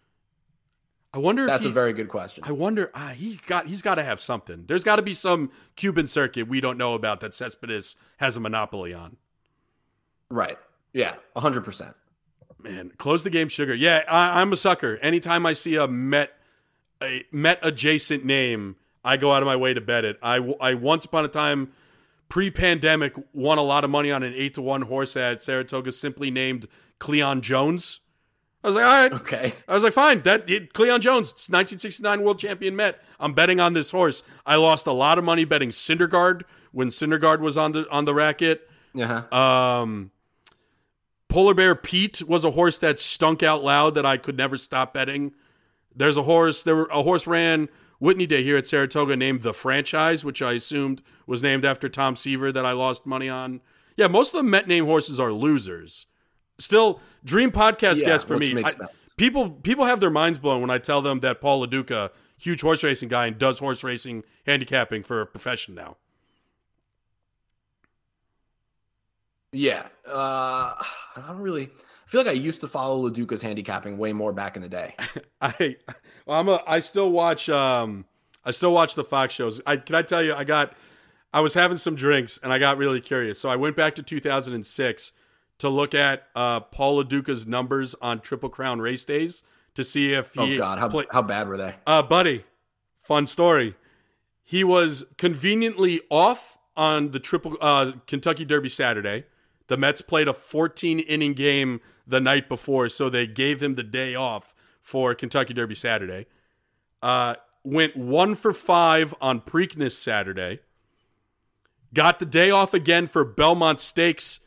[SPEAKER 3] I wonder. If
[SPEAKER 4] That's
[SPEAKER 3] he,
[SPEAKER 4] a very good question.
[SPEAKER 3] I wonder. Ah, he got. He's got to have something. There's got to be some Cuban circuit we don't know about that Cespedes has a monopoly on.
[SPEAKER 4] Right. Yeah, 100%.
[SPEAKER 3] Man, close the game, sugar. Yeah, I, I'm a sucker. Anytime I see a Met, a Met adjacent name, I go out of my way to bet it. I, I once upon a time, pre-pandemic, won a lot of money on an eight to one horse at Saratoga, simply named Cleon Jones. I was like, all right.
[SPEAKER 4] Okay.
[SPEAKER 3] I was like, fine. That it, Cleon Jones, 1969 world champion Met. I'm betting on this horse. I lost a lot of money betting Syndergaard when Syndergaard was on the on the racket.
[SPEAKER 4] Yeah.
[SPEAKER 3] Um, Polar Bear Pete was a horse that stunk out loud that I could never stop betting. There's a horse. There were a horse ran Whitney Day here at Saratoga named the Franchise, which I assumed was named after Tom Seaver that I lost money on. Yeah, most of the Met name horses are losers. Still, dream podcast
[SPEAKER 4] Yeah,
[SPEAKER 3] for me. I- people people have their minds blown when I tell them that Paul Lo Duca, huge horse racing guy, and does horse racing handicapping for a profession now.
[SPEAKER 4] Yeah. Uh, I don't really. I feel like I used to follow Lo Duca's handicapping way more back in the day.
[SPEAKER 3] I well, I'm a I still watch um I still watch the Fox shows. I can I tell you I got I was having some drinks and I got really curious. So I went back to 2006 to look at uh, Paul Lo Duca's numbers on Triple Crown race days to see if he.
[SPEAKER 4] Oh God, how how bad were they?
[SPEAKER 3] uh, buddy, fun story. He was conveniently off on the triple uh, Kentucky Derby Saturday. The Mets played a 14 inning game the night before, so they gave him the day off for Kentucky Derby Saturday. Uh, went one for five on Preakness Saturday. Got the day off again for Belmont Stakes.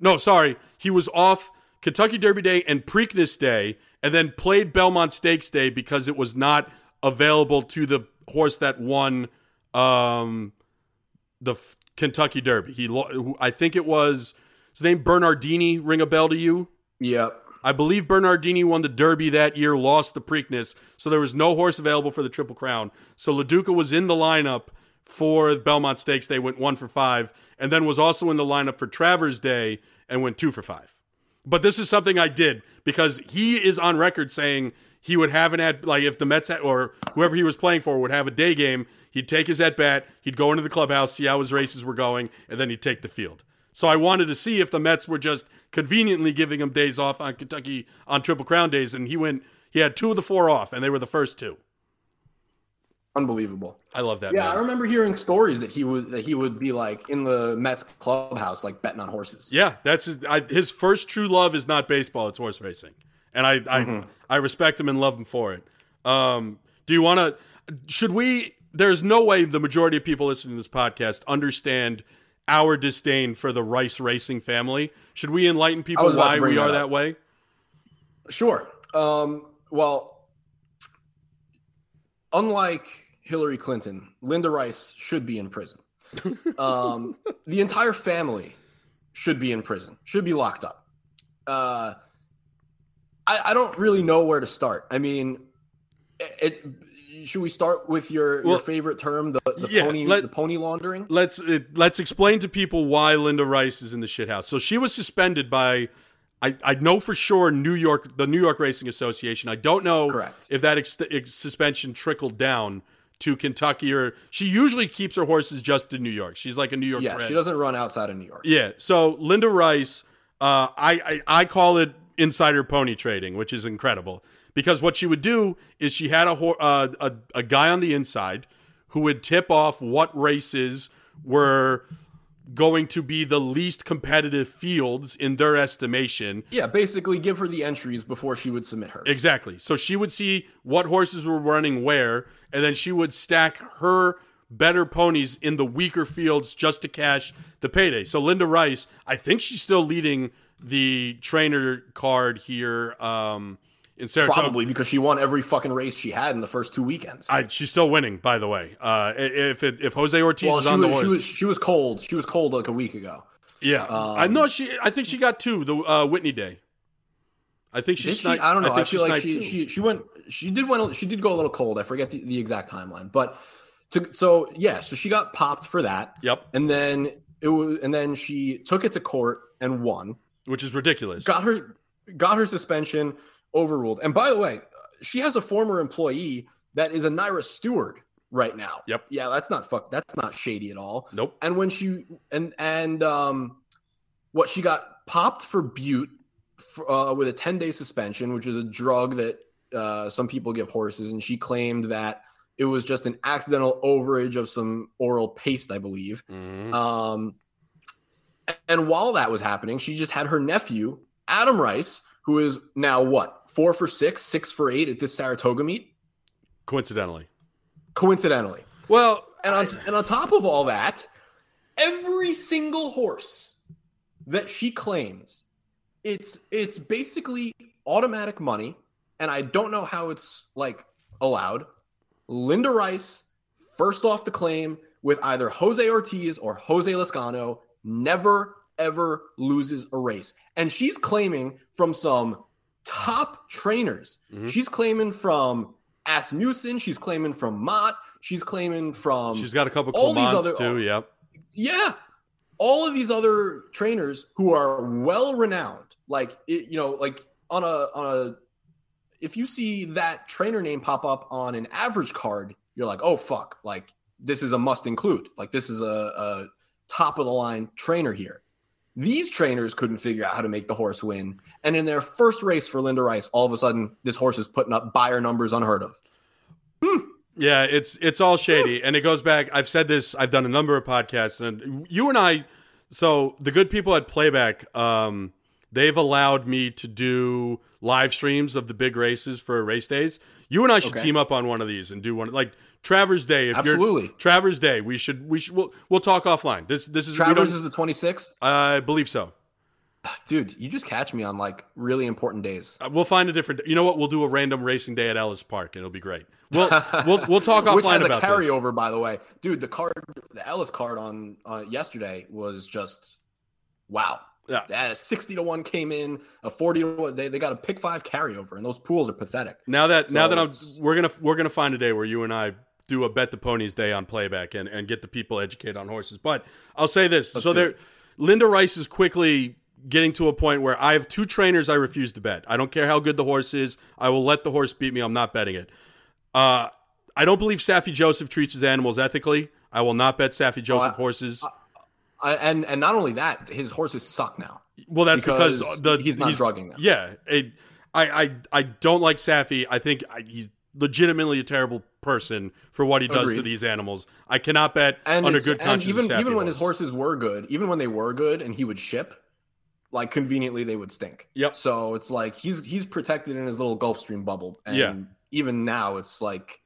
[SPEAKER 3] No, sorry, he was off Kentucky Derby Day and Preakness Day, and then played Belmont Stakes Day because it was not available to the horse that won um, the f- Kentucky Derby. He, lo- I think it was his name Bernardini. Ring a bell to you?
[SPEAKER 4] Yep.
[SPEAKER 3] I believe Bernardini won the Derby that year, lost the Preakness, so there was no horse available for the Triple Crown. So Lo Duca was in the lineup for the Belmont Stakes. They went one for five, and then was also in the lineup for Travers Day and went two for five. But this is something I did because he is on record saying he would have an at like if the Mets had, or whoever he was playing for would have a day game, he'd take his at bat, he'd go into the clubhouse, see how his races were going, and then he'd take the field. So I wanted to see if the Mets were just conveniently giving him days off on Kentucky on Triple Crown days, and he went. He had two of the four off, and they were the first two.
[SPEAKER 4] Unbelievable.
[SPEAKER 3] I love that.
[SPEAKER 4] Yeah,
[SPEAKER 3] man.
[SPEAKER 4] I remember hearing stories that he would that he would be like in the Mets clubhouse, like betting on horses.
[SPEAKER 3] Yeah, that's his, I, his first true love is not baseball; it's horse racing, and I I,
[SPEAKER 4] Mm-hmm.
[SPEAKER 3] I respect him and love him for it. Um, do you want to? Should we? There's no way the majority of people listening to this podcast understand our disdain for the Rice racing family. Should we enlighten people why we are
[SPEAKER 4] that
[SPEAKER 3] that way?
[SPEAKER 4] Sure. Um, well, unlike Hillary Clinton, Linda Rice should be in prison. Um, the entire family should be in prison, should be locked up. Uh, I, I don't really know where to start. I mean, it, should we start with your,
[SPEAKER 3] Well,
[SPEAKER 4] your favorite term, the, the
[SPEAKER 3] yeah,
[SPEAKER 4] pony
[SPEAKER 3] let-
[SPEAKER 4] the pony laundering?
[SPEAKER 3] let's it, let's explain to people why Linda Rice is in the shithouse. So she was suspended by I, I know for sure New York the New York Racing Association. I don't know
[SPEAKER 4] Correct.
[SPEAKER 3] if that ex- ex- suspension trickled down to Kentucky or she usually keeps her horses just in New York. She's like a New York
[SPEAKER 4] Yeah,
[SPEAKER 3] bred.
[SPEAKER 4] she doesn't run outside of New York.
[SPEAKER 3] Yeah. So Linda Rice, uh, I, I I call it insider pony trading, which is incredible because what she would do is she had a uh, a a guy on the inside who would tip off what races were going to be the least competitive fields in their estimation
[SPEAKER 4] Yeah, basically give her the entries before she would submit hers.
[SPEAKER 3] Exactly. So she would see what horses were running where, and then she would stack her better ponies in the weaker fields just to cash the payday. So Linda Rice, I think she's still leading the trainer card here um, in Saratoga.
[SPEAKER 4] Probably because she won every fucking race she had in the first two weekends.
[SPEAKER 3] I, she's still winning, by the way. Uh, if it, if Jose Ortiz
[SPEAKER 4] well,
[SPEAKER 3] is on
[SPEAKER 4] was,
[SPEAKER 3] the horse,
[SPEAKER 4] she was she was cold. She was cold like a week ago.
[SPEAKER 3] yeah, I know she. I think she got two the uh, Whitney Day. I think she's.
[SPEAKER 4] she? I don't know. I,
[SPEAKER 3] think
[SPEAKER 4] feel
[SPEAKER 3] she's
[SPEAKER 4] like she,
[SPEAKER 3] two.
[SPEAKER 4] she she went. She did went. She did go a little cold. I forget the, the exact timeline, but to so yeah. So she got popped for that,
[SPEAKER 3] Yep,
[SPEAKER 4] and then it was, and then she took it to court and won.
[SPEAKER 3] which is ridiculous.
[SPEAKER 4] Got her got her suspension overruled. And by the way, she has a former employee that is a NYRA steward right now.
[SPEAKER 3] Yep.
[SPEAKER 4] Yeah, that's not fuck. That's not shady at all.
[SPEAKER 3] Nope.
[SPEAKER 4] And when she and and um, what she got popped for Bute for, uh, with a ten day suspension, which is a drug that uh, some people give horses, and she claimed that it was just an accidental overage of some oral paste, I believe.
[SPEAKER 3] Mhm.
[SPEAKER 4] Um, and while that was happening, she just had her nephew, Adam Rice, who is now what, four for six, six for eight at this Saratoga meet,
[SPEAKER 3] Coincidentally.
[SPEAKER 4] coincidentally.
[SPEAKER 3] Well,
[SPEAKER 4] And on, and on top of all that, every single horse that she claims, it's it's basically automatic money, and I don't know how it's like allowed. Linda Rice, first off the claim with either Jose Ortiz or Jose Lezcano, never ever loses a race. And she's claiming from some top trainers.
[SPEAKER 3] Mhm.
[SPEAKER 4] She's claiming from Asmussen, she's claiming from Mott, she's claiming from
[SPEAKER 3] she's got a couple
[SPEAKER 4] all these other-
[SPEAKER 3] too. Yep.
[SPEAKER 4] yeah. All of these other trainers who are well renowned, like it, you know, like on a on a if you see that trainer name pop up on an average card, you're like, oh fuck, like this is a must include. Like this is a, a top of the line trainer here. These trainers couldn't figure out how to make the horse win. And in their first race for Linda Rice, all of a sudden this horse is putting up Beyer numbers unheard of.
[SPEAKER 3] Hmm. Yeah, it's it's all shady, and it goes back. I've said this. I've done a number of podcasts, and you and I. So the good people at Playback, um, they've allowed me to do live streams of the big races for race days. You and I should okay. team up on one of these and do one like Travers Day. If
[SPEAKER 4] Absolutely,
[SPEAKER 3] you're, Travers Day. We should we should we'll, we'll talk offline. This this is
[SPEAKER 4] Travers is the twenty sixth.
[SPEAKER 3] I believe so.
[SPEAKER 4] Dude, you just catch me on like really important days.
[SPEAKER 3] Uh, we'll find a different. You know what? We'll do a random racing day at Ellis Park, and it'll be great. We'll we'll, we'll talk offline
[SPEAKER 4] Which has
[SPEAKER 3] about
[SPEAKER 4] a carryover, this. by the way, dude. The card, the Ellis card on uh, yesterday was just wow. Yeah. yeah, sixty to one came in. A forty to one, they, they got a pick five carryover, and those pools are pathetic.
[SPEAKER 3] Now that so now that I'm, we're gonna we're gonna find a day where you and I do a bet the ponies day on playback and, and get the people educated on horses. But I'll say this: Let's so there, Linda Rice is quickly getting to a point where I have two trainers I refuse to bet. I don't care how good the horse is. I will let the horse beat me. I'm not betting it. Uh, I don't believe Saffie Joseph treats his animals ethically. I will not bet Saffie Joseph oh, I, horses.
[SPEAKER 4] I, and and not only that, his horses suck now.
[SPEAKER 3] Well, that's because, because the,
[SPEAKER 4] he's not he's, drugging them.
[SPEAKER 3] Yeah, it, I, I I don't like Saffie. I think he's legitimately a terrible person for what he does Agreed. to these animals. I cannot bet and under good conscience.
[SPEAKER 4] And even even when his horses were good, even when they were good, and he would ship, like conveniently they would stink.
[SPEAKER 3] Yep.
[SPEAKER 4] So it's like he's he's protected in his little Gulfstream bubble. And yeah. Even now, it's like,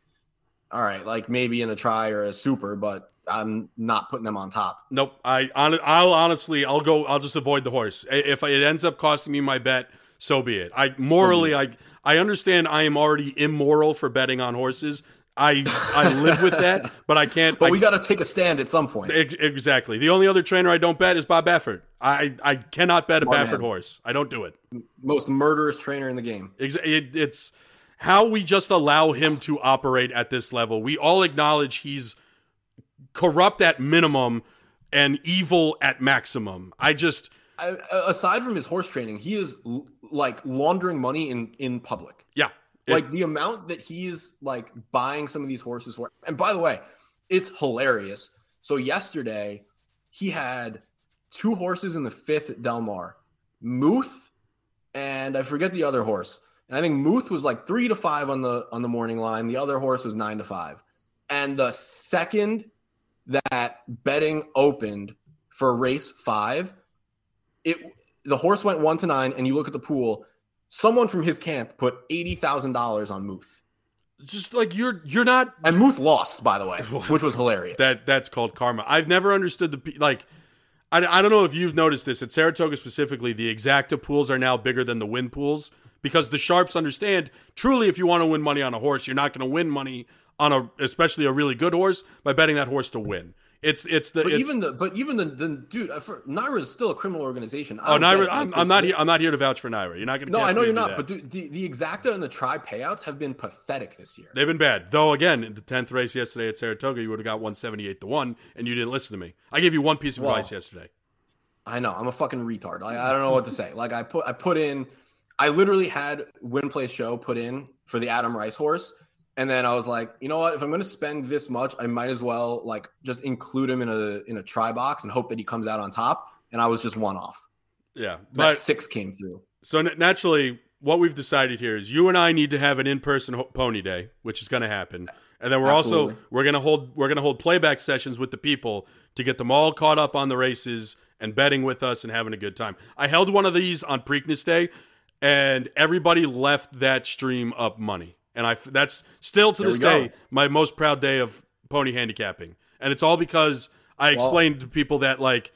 [SPEAKER 4] all right, like maybe in a try or a super, but I'm not putting them on top.
[SPEAKER 3] Nope. I I'll honestly I'll go. I'll just avoid the horse. If it ends up costing me my bet, so be it. I morally I I understand I am already immoral for betting on horses. I I live with that, but I can't.
[SPEAKER 4] But
[SPEAKER 3] I,
[SPEAKER 4] we got to take a stand at some point.
[SPEAKER 3] Exactly. The only other trainer I don't bet is Bob Baffert. I I cannot bet a Smart Baffert man. horse. I don't do it.
[SPEAKER 4] Most murderous trainer in the game.
[SPEAKER 3] It, it's how we just allow him to operate at this level. We all acknowledge he's corrupt at minimum and evil at maximum. I just
[SPEAKER 4] I, aside from his horse training, he is like laundering money in in public.
[SPEAKER 3] Yeah.
[SPEAKER 4] It, like the amount that he's like buying some of these horses for. And by the way, it's hilarious. So yesterday he had two horses in the fifth at Del Mar, Muth, and I forget the other horse. And I think Muth was like three to five on the on the morning line. The other horse was nine to five. And the second that betting opened for race five, it the horse went one to nine, and you look at the pool, someone from his camp put eighty thousand dollars on Muth.
[SPEAKER 3] Just like you're you're not
[SPEAKER 4] and Muth lost, by the way, which was hilarious.
[SPEAKER 3] That that's called karma. I've never understood the like. I, I don't know if you've noticed this at Saratoga specifically. The exacta pools are now bigger than the win pools because the sharps understand truly if you want to win money on a horse, you're not going to win money on a especially a really good horse by betting that horse to win. It's it's the
[SPEAKER 4] but
[SPEAKER 3] it's,
[SPEAKER 4] even the but even the, the dude for, NYRA is still a criminal organization.
[SPEAKER 3] oh, NYRA! I'm, I'm, not here. I'm not here to vouch for NYRA. You're not going to.
[SPEAKER 4] No, I know you're not. But dude, the the exacta and the try payouts have been pathetic this year.
[SPEAKER 3] They've been bad. Though again, in the tenth race yesterday at Saratoga, you would have got 178 to one, and you didn't listen to me. I gave you one piece of well, advice yesterday.
[SPEAKER 4] I know. I'm a fucking retard. I, I don't know what to say. Like I put I put in. I literally had win play show put in for the Adam Rice horse and then I was like, you know what? If I'm going to spend this much, I might as well like just include him in a in a try box and hope that he comes out on top. And I was just one off.
[SPEAKER 3] Yeah,
[SPEAKER 4] but six came through.
[SPEAKER 3] So naturally, what we've decided here is you and I need to have an in-person pony day, which is going to happen, and then we're Absolutely. also we're going to hold we're going to hold playback sessions with the people to get them all caught up on the races and betting with us and having a good time. I held one of these on Preakness Day, and everybody left that stream up money and I that's still to there this day my most proud day of pony handicapping, and it's all because I explained well, to people that like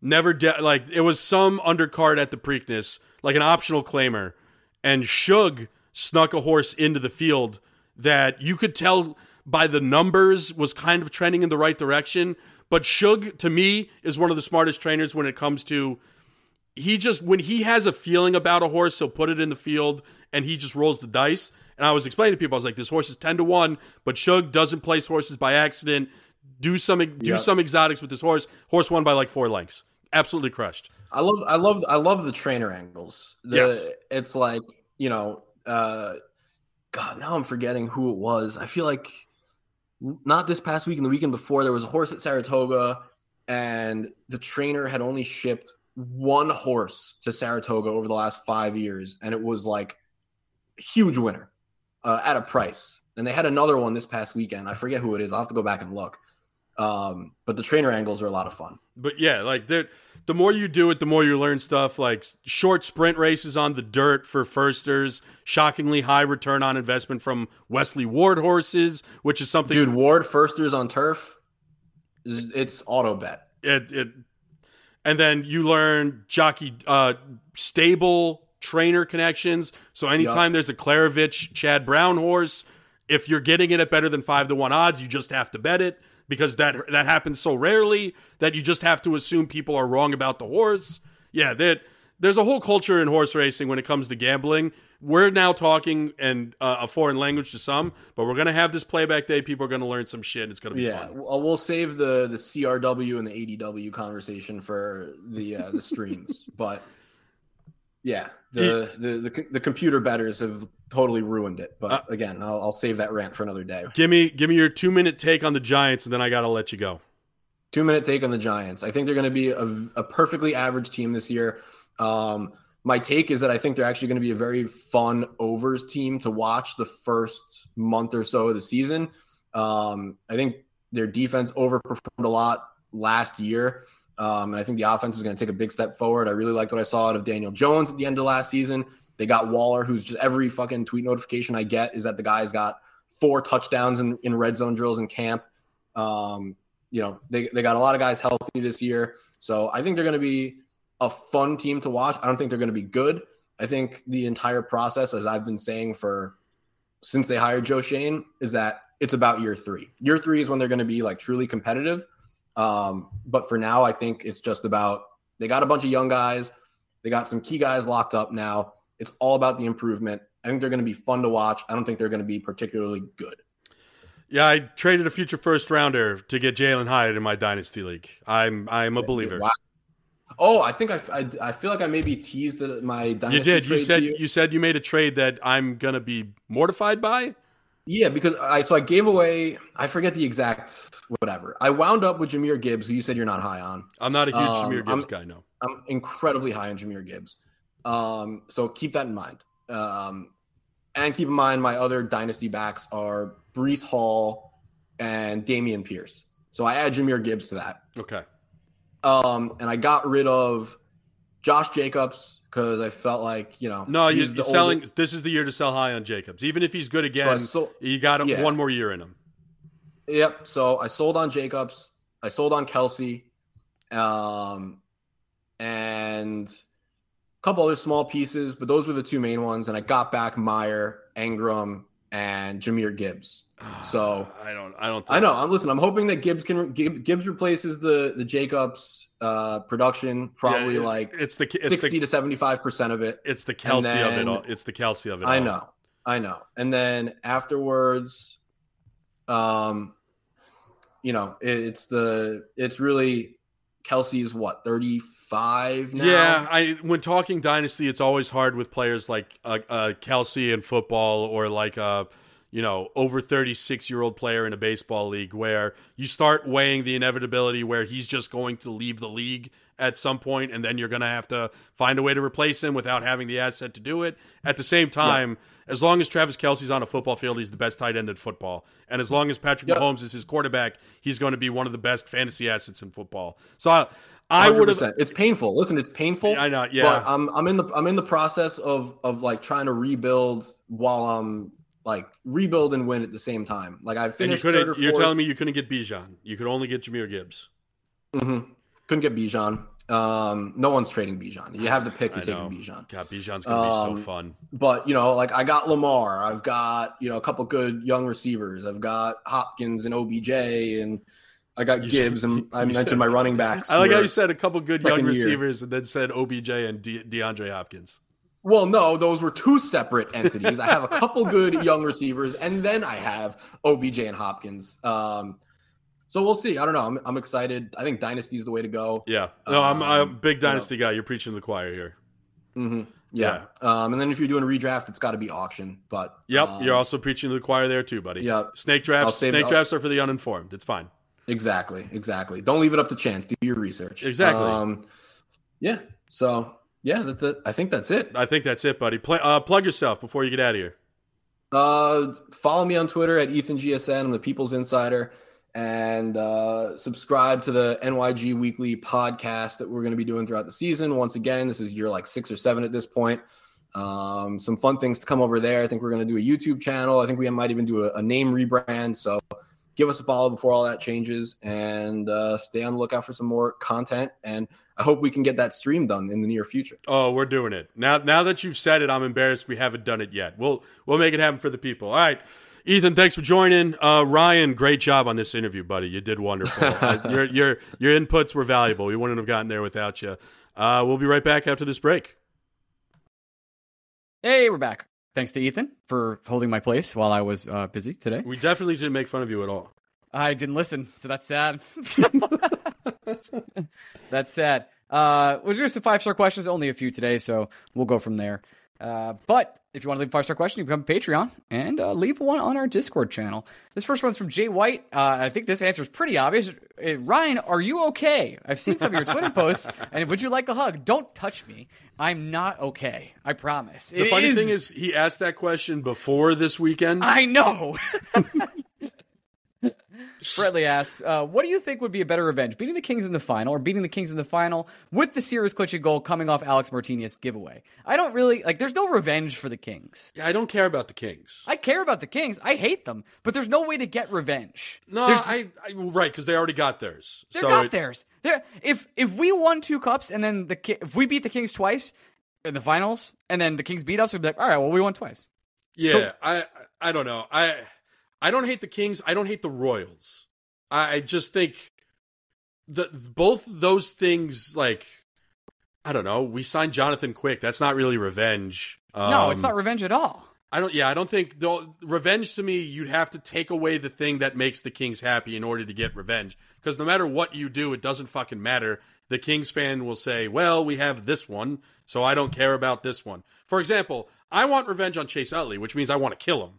[SPEAKER 3] never de- like it was some undercard at the Preakness, like an optional claimer, and Shug snuck a horse into the field that you could tell by the numbers was kind of trending in the right direction. But Shug, to me, is one of the smartest trainers when it comes to he just when he has a feeling about a horse, he'll put it in the field and he just rolls the dice. And I was explaining to people, I was like, this horse is 10 to 1, but Shug doesn't place horses by accident. Do some do some exotics with this horse. Horse won by like four lengths. Absolutely crushed.
[SPEAKER 4] I love I love I love the trainer angles. The,
[SPEAKER 3] yes.
[SPEAKER 4] It's like, you know, uh God, now I'm forgetting who it was. I feel like not this past week and the weekend before, there was a horse at Saratoga, and the trainer had only shipped one horse to Saratoga over the last five years, and it was like huge winner uh, at a price. And they had another one this past weekend. I forget who it is. I'll have to go back and look. Um, but the trainer angles are a lot of fun.
[SPEAKER 3] But yeah, like the the more you do it, the more you learn stuff. Like short sprint races on the dirt for firsters, shockingly high return on investment from Wesley Ward horses, which is something.
[SPEAKER 4] Dude, Ward firsters on turf, it's auto bet.
[SPEAKER 3] It, it and then you learn jockey uh, stable trainer connections. So anytime yep. there's a Klaravich Chad Brown horse, if you're getting it at better than five to one odds, you just have to bet it because that that happens so rarely that you just have to assume people are wrong about the horse. Yeah, that there's a whole culture in horse racing when it comes to gambling. We're now talking and uh, a foreign language to some, but we're gonna have this playback day. People are gonna learn some shit. And it's gonna be
[SPEAKER 4] yeah.
[SPEAKER 3] Fun.
[SPEAKER 4] We'll save the the CRW and the ADW conversation for the uh, the streams, but yeah, the, the the the computer betters have totally ruined it. But uh, again, I'll, I'll save that rant for another day.
[SPEAKER 3] Give me give me your two minute take on the Giants, and then I gotta let you go.
[SPEAKER 4] Two minute take on the Giants. I think they're going to be a, a, perfectly average team this year. Um, my take is that I think they're actually going to be a very fun overs team to watch the first month or so of the season. Um, I think their defense overperformed a lot last year. Um, and I think the offense is going to take a big step forward. I really liked what I saw out of Daniel Jones at the end of last season. They got Waller, who's just every fucking tweet notification I get is that the guy's got four touchdowns in, in red zone drills in camp. Um, you know, they, they got a lot of guys healthy this year. So I think they're going to be a fun team to watch. I don't think they're going to be good. I think the entire process, as I've been saying for since they hired Joe Schoen, is that it's about year three. Year three is when they're going to be like truly competitive. Um, but for now, I think it's just about they got a bunch of young guys. They got some key guys locked up now. It's all about the improvement. I think they're going to be fun to watch. I don't think they're going to be particularly good.
[SPEAKER 3] Yeah, I traded a future first rounder to get Jalen Hyatt in my dynasty league. I'm I'm a believer. Wow.
[SPEAKER 4] Oh, I think I, I, I, feel like I maybe teased the, my dynasty.
[SPEAKER 3] You did. You said you. you. said you made a trade that I'm gonna be mortified by.
[SPEAKER 4] Yeah, because I so I gave away. I forget the exact whatever. I wound up with Jahmyr Gibbs, who you said you're not high on.
[SPEAKER 3] I'm not a huge um, Jahmyr Gibbs I'm, guy. No,
[SPEAKER 4] I'm incredibly high on Jahmyr Gibbs. Um, so keep that in mind. Um, and keep in mind my other dynasty backs are Breece Hall and Dameon Pierce. So I add Jahmyr Gibbs to that.
[SPEAKER 3] Okay.
[SPEAKER 4] Um, and I got rid of Josh Jacobs because I felt like you know.
[SPEAKER 3] No, you, are selling. Oldest. This is the year to sell high on Jacobs. Even if he's good again, so you got yeah. one more year in him.
[SPEAKER 4] Yep. So I sold on Jacobs. I sold on Kelce, um, and a couple other small pieces, but those were the two main ones. And I got back Meyer, Engram, and Jahmyr Gibbs. So
[SPEAKER 3] I don't, I don't.
[SPEAKER 4] I know. I'm listen. I'm hoping that Gibbs can Gibbs replaces the the Jacobs uh, production. Probably yeah, it, like
[SPEAKER 3] it's the it's
[SPEAKER 4] sixty
[SPEAKER 3] the,
[SPEAKER 4] to seventy five percent of it.
[SPEAKER 3] It's the Kelce then, of it all. It's the Kelce of it.
[SPEAKER 4] I
[SPEAKER 3] all.
[SPEAKER 4] know. I know. And then afterwards, um, you know, it, it's the it's really Kelce's what thirty five now.
[SPEAKER 3] Yeah, I when talking dynasty, it's always hard with players like uh, uh, Kelce in football or like a you know over thirty six year old player in a baseball league where you start weighing the inevitability where he's just going to leave the league at some point, and then you're going to have to find a way to replace him without having the asset to do it. At the same time, yeah. as long as Travis Kelce's on a football field, he's the best tight end in football, and as long as Patrick yep. Mahomes is his quarterback, he's going to be one of the best fantasy assets in football. So I would have.
[SPEAKER 4] It's painful. Listen, it's painful.
[SPEAKER 3] I know. Yeah. But
[SPEAKER 4] I'm I'm in the I'm in the process of of like trying to rebuild while I'm like rebuild and win at the same time. Like I finished.
[SPEAKER 3] And
[SPEAKER 4] you couldn't.
[SPEAKER 3] You're telling me you couldn't get Bijan. You could only get Jahmyr Gibbs.
[SPEAKER 4] Mm-hmm. Couldn't get Bijan. Um, no one's trading Bijan. You have the pick. You're taking Bijan.
[SPEAKER 3] God, Bijan's gonna be um, so fun.
[SPEAKER 4] But you know, like I got Lamar. I've got you know a couple good young receivers. I've got Hopkins and OBJ and I got you Gibbs, said, and I mentioned said, my running backs.
[SPEAKER 3] I like how you said a couple good young receivers, year. and then said OBJ and De- DeAndre Hopkins.
[SPEAKER 4] Well, no, those were two separate entities. I have a couple good young receivers, and then I have OBJ and Hopkins. Um, so we'll see. I don't know. I'm, I'm excited. I think Dynasty is the way to go.
[SPEAKER 3] Yeah. No, um, I'm, I'm, a big Dynasty you know. guy. You're preaching to the choir here.
[SPEAKER 4] Mm-hmm. Yeah. Um, and then if you're doing a redraft, it's got to be auction. But
[SPEAKER 3] Yep,
[SPEAKER 4] um,
[SPEAKER 3] you're also preaching to the choir there too, buddy.
[SPEAKER 4] Yep.
[SPEAKER 3] Snake drafts. Snake
[SPEAKER 4] I'll-
[SPEAKER 3] drafts are for the uninformed. It's fine.
[SPEAKER 4] Exactly, exactly. Don't leave it up to chance. Do your research.
[SPEAKER 3] Exactly.
[SPEAKER 4] Um, yeah. So yeah, that's it. I think that's it.
[SPEAKER 3] I think that's it, buddy. Play, uh, plug yourself before you get out of here.
[SPEAKER 4] Uh, follow me on Twitter at Ethan GSN. I'm the People's Insider, and uh, subscribe to the NYG Weekly podcast that we're going to be doing throughout the season. Once again, this is year like six or seven at this point. Um, some fun things to come over there. I think we're going to do a YouTube channel. I think we might even do a, a name rebrand. So give us a follow before all that changes, and uh, stay on the lookout for some more content. And I hope we can get that stream done in the near future.
[SPEAKER 3] Oh, we're doing it now. Now that you've said it, I'm embarrassed we haven't done it yet. We'll we'll make it happen for the people. All right, Ethan, thanks for joining. Uh, Ryan, great job on this interview, buddy. You did wonderful. uh, your your your inputs were valuable. We wouldn't have gotten there without you. Uh, we'll be right back after this break.
[SPEAKER 1] Hey, we're back. Thanks to Ethan for holding my place while I was uh, busy today.
[SPEAKER 3] We definitely didn't make fun of you at all.
[SPEAKER 1] I didn't listen, so that's sad. that's sad. Uh, we'll do some five star questions, only a few today, so we'll go from there. Uh, but if you want to leave a five star question, you can become a Patreon and uh, leave one on our Discord channel. This first one's from Jay White. Uh, I think this answer is pretty obvious. Uh, Ryan, are you okay? I've seen some of your Twitter posts, and would you like a hug? Don't touch me. I'm not okay. I promise.
[SPEAKER 3] The funny thing is, he asked that question before this weekend.
[SPEAKER 1] I know. Bradley asks, uh, "What do you think would be a better revenge, beating the Kings in the final, or beating the Kings in the final with the series clinching goal coming off Alec Martinez giveaway?" I don't really like. There's no revenge for the Kings.
[SPEAKER 3] yeah, I don't care about the Kings.
[SPEAKER 1] I care about the Kings. I hate them, but there's no way to get revenge.
[SPEAKER 3] No, I, I right because they already got theirs.
[SPEAKER 1] they
[SPEAKER 3] so
[SPEAKER 1] got
[SPEAKER 3] it-
[SPEAKER 1] theirs. They're, if if we won two cups and then the if we beat the Kings twice in the finals, and then the Kings beat us, we'd be like, all right, well, we won twice.
[SPEAKER 3] Yeah, I I don't know. I I don't hate the Kings. I don't hate the Royals. I just think that both those things, like I don't know. We signed Jonathan Quick. That's not really revenge.
[SPEAKER 1] no, it's
[SPEAKER 3] Um,
[SPEAKER 1] not revenge at all.
[SPEAKER 3] I don't. Yeah, I don't think the revenge to me. You'd have to take away the thing that makes the Kings happy in order to get revenge. Because no matter what you do, it doesn't fucking matter. The Kings fan will say, "Well, we have this one, so I don't care about this one." For example, I want revenge on Chase Utley, which means I want to kill him.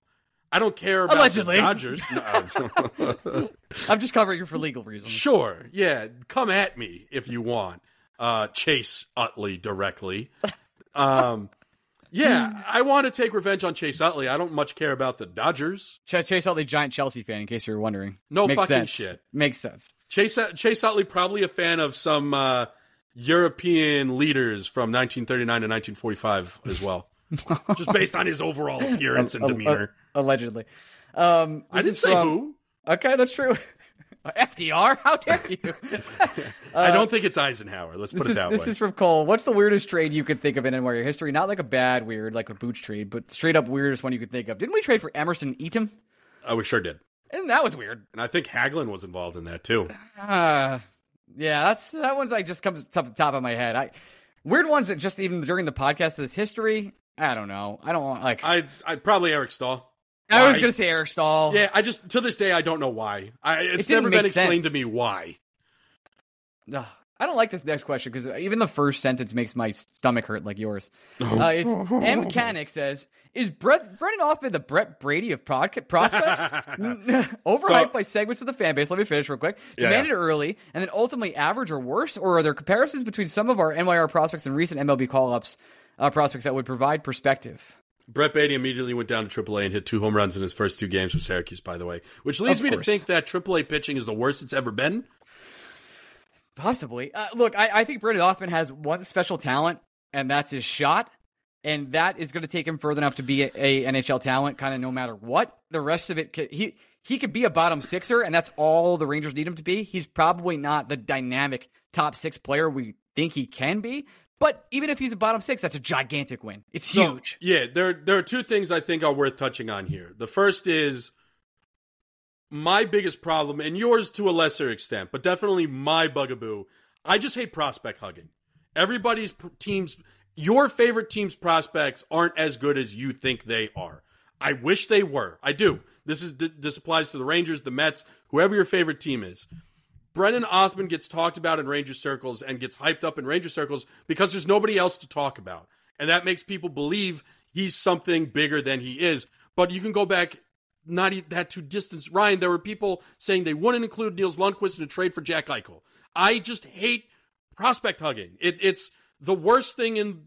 [SPEAKER 3] I don't care about
[SPEAKER 1] Allegedly.
[SPEAKER 3] the Dodgers. No.
[SPEAKER 1] I'm just covering you for legal reasons.
[SPEAKER 3] sure, yeah, come at me if you want. Uh, Chase Utley directly. Um, yeah, I want to take revenge on Chase Utley. I don't much care about the Dodgers.
[SPEAKER 1] Ch- Chase Utley, giant Chelsea fan, in case you were wondering.
[SPEAKER 3] No
[SPEAKER 1] Makes
[SPEAKER 3] fucking
[SPEAKER 1] sense.
[SPEAKER 3] shit.
[SPEAKER 1] Makes sense.
[SPEAKER 3] Chase Chase Utley probably a fan of some uh, European leaders from 1939 to 1945 as well, just based on his overall appearance and
[SPEAKER 1] Uh,
[SPEAKER 3] demeanor.
[SPEAKER 1] uh, allegedly. Um,
[SPEAKER 3] I didn't say
[SPEAKER 1] from-
[SPEAKER 3] who.
[SPEAKER 1] Okay, that's true. FDR? How dare you?
[SPEAKER 3] I don't think it's Eisenhower. Let's put
[SPEAKER 1] This
[SPEAKER 3] it
[SPEAKER 1] is
[SPEAKER 3] that
[SPEAKER 1] this
[SPEAKER 3] way.
[SPEAKER 1] is from Cole. What's the weirdest trade you could think of in NYR history? Not like a bad weird, like a booch trade, but straight up weirdest one you could think of. Didn't we trade for Emerson Etem?
[SPEAKER 3] oh, we sure did,
[SPEAKER 1] And that was weird.
[SPEAKER 3] and I think Hagelin was involved in that too.
[SPEAKER 1] Uh, yeah, that's that one's like just comes top top of my head. I weird ones that just even during the podcast of this history. I don't know. I don't want like. I,
[SPEAKER 3] I probably Eric Staal.
[SPEAKER 1] I
[SPEAKER 3] was
[SPEAKER 1] gonna say Eric Staal.
[SPEAKER 3] Yeah, I just to this day I don't know why. I, it's
[SPEAKER 1] didn't
[SPEAKER 3] never been explained
[SPEAKER 1] sense.
[SPEAKER 3] to me why.
[SPEAKER 1] Ugh, I don't like this next question because even the first sentence makes my stomach hurt like yours. Uh, it's M Mechanic says, "Is Brett Brennan Othmann the Brett Baty of podca- prospects? Overhyped
[SPEAKER 3] So-
[SPEAKER 1] by segments of the fan base. Let me finish real quick.
[SPEAKER 3] Yeah,
[SPEAKER 1] Demanded
[SPEAKER 3] yeah.
[SPEAKER 1] early and then ultimately average or worse, or are there comparisons between some of our NYR prospects and recent MLB call ups uh, prospects that would provide perspective?"
[SPEAKER 3] Brett Baty immediately went down to AAA and hit two home runs in his first two games with Syracuse, by the way, which leads me to think that AAA pitching is the worst it's ever been.
[SPEAKER 1] Possibly. Uh, look, I, I think Brennan Othmann has one special talent, and that's his shot. And that is going to take him further enough to be a, a NHL talent, kind of no matter what. The rest of it, could, he he could be a bottom sixer, and that's all the Rangers need him to be. He's probably not the dynamic top six player we think he can be. But even if he's a bottom six, that's a gigantic win. It's
[SPEAKER 3] So,
[SPEAKER 1] huge.
[SPEAKER 3] Yeah, there there are two things I think are worth touching on here. The first is my biggest problem, and yours to a lesser extent, but definitely my bugaboo. I just hate prospect hugging. Everybody's pr- teams, your favorite team's prospects aren't as good as you think they are. I wish they were. I do. This is this applies to the Rangers, the Mets, whoever your favorite team is. Brennan Othmann gets talked about in Ranger circles and gets hyped up in Ranger circles because there's nobody else to talk about. and that makes people believe he's something bigger than he is. But you can go back not that too distant. Ryan, there were people saying they wouldn't include Nils Lundkvist in a trade for Jack Eichel. I just hate prospect hugging. It, it's the worst thing in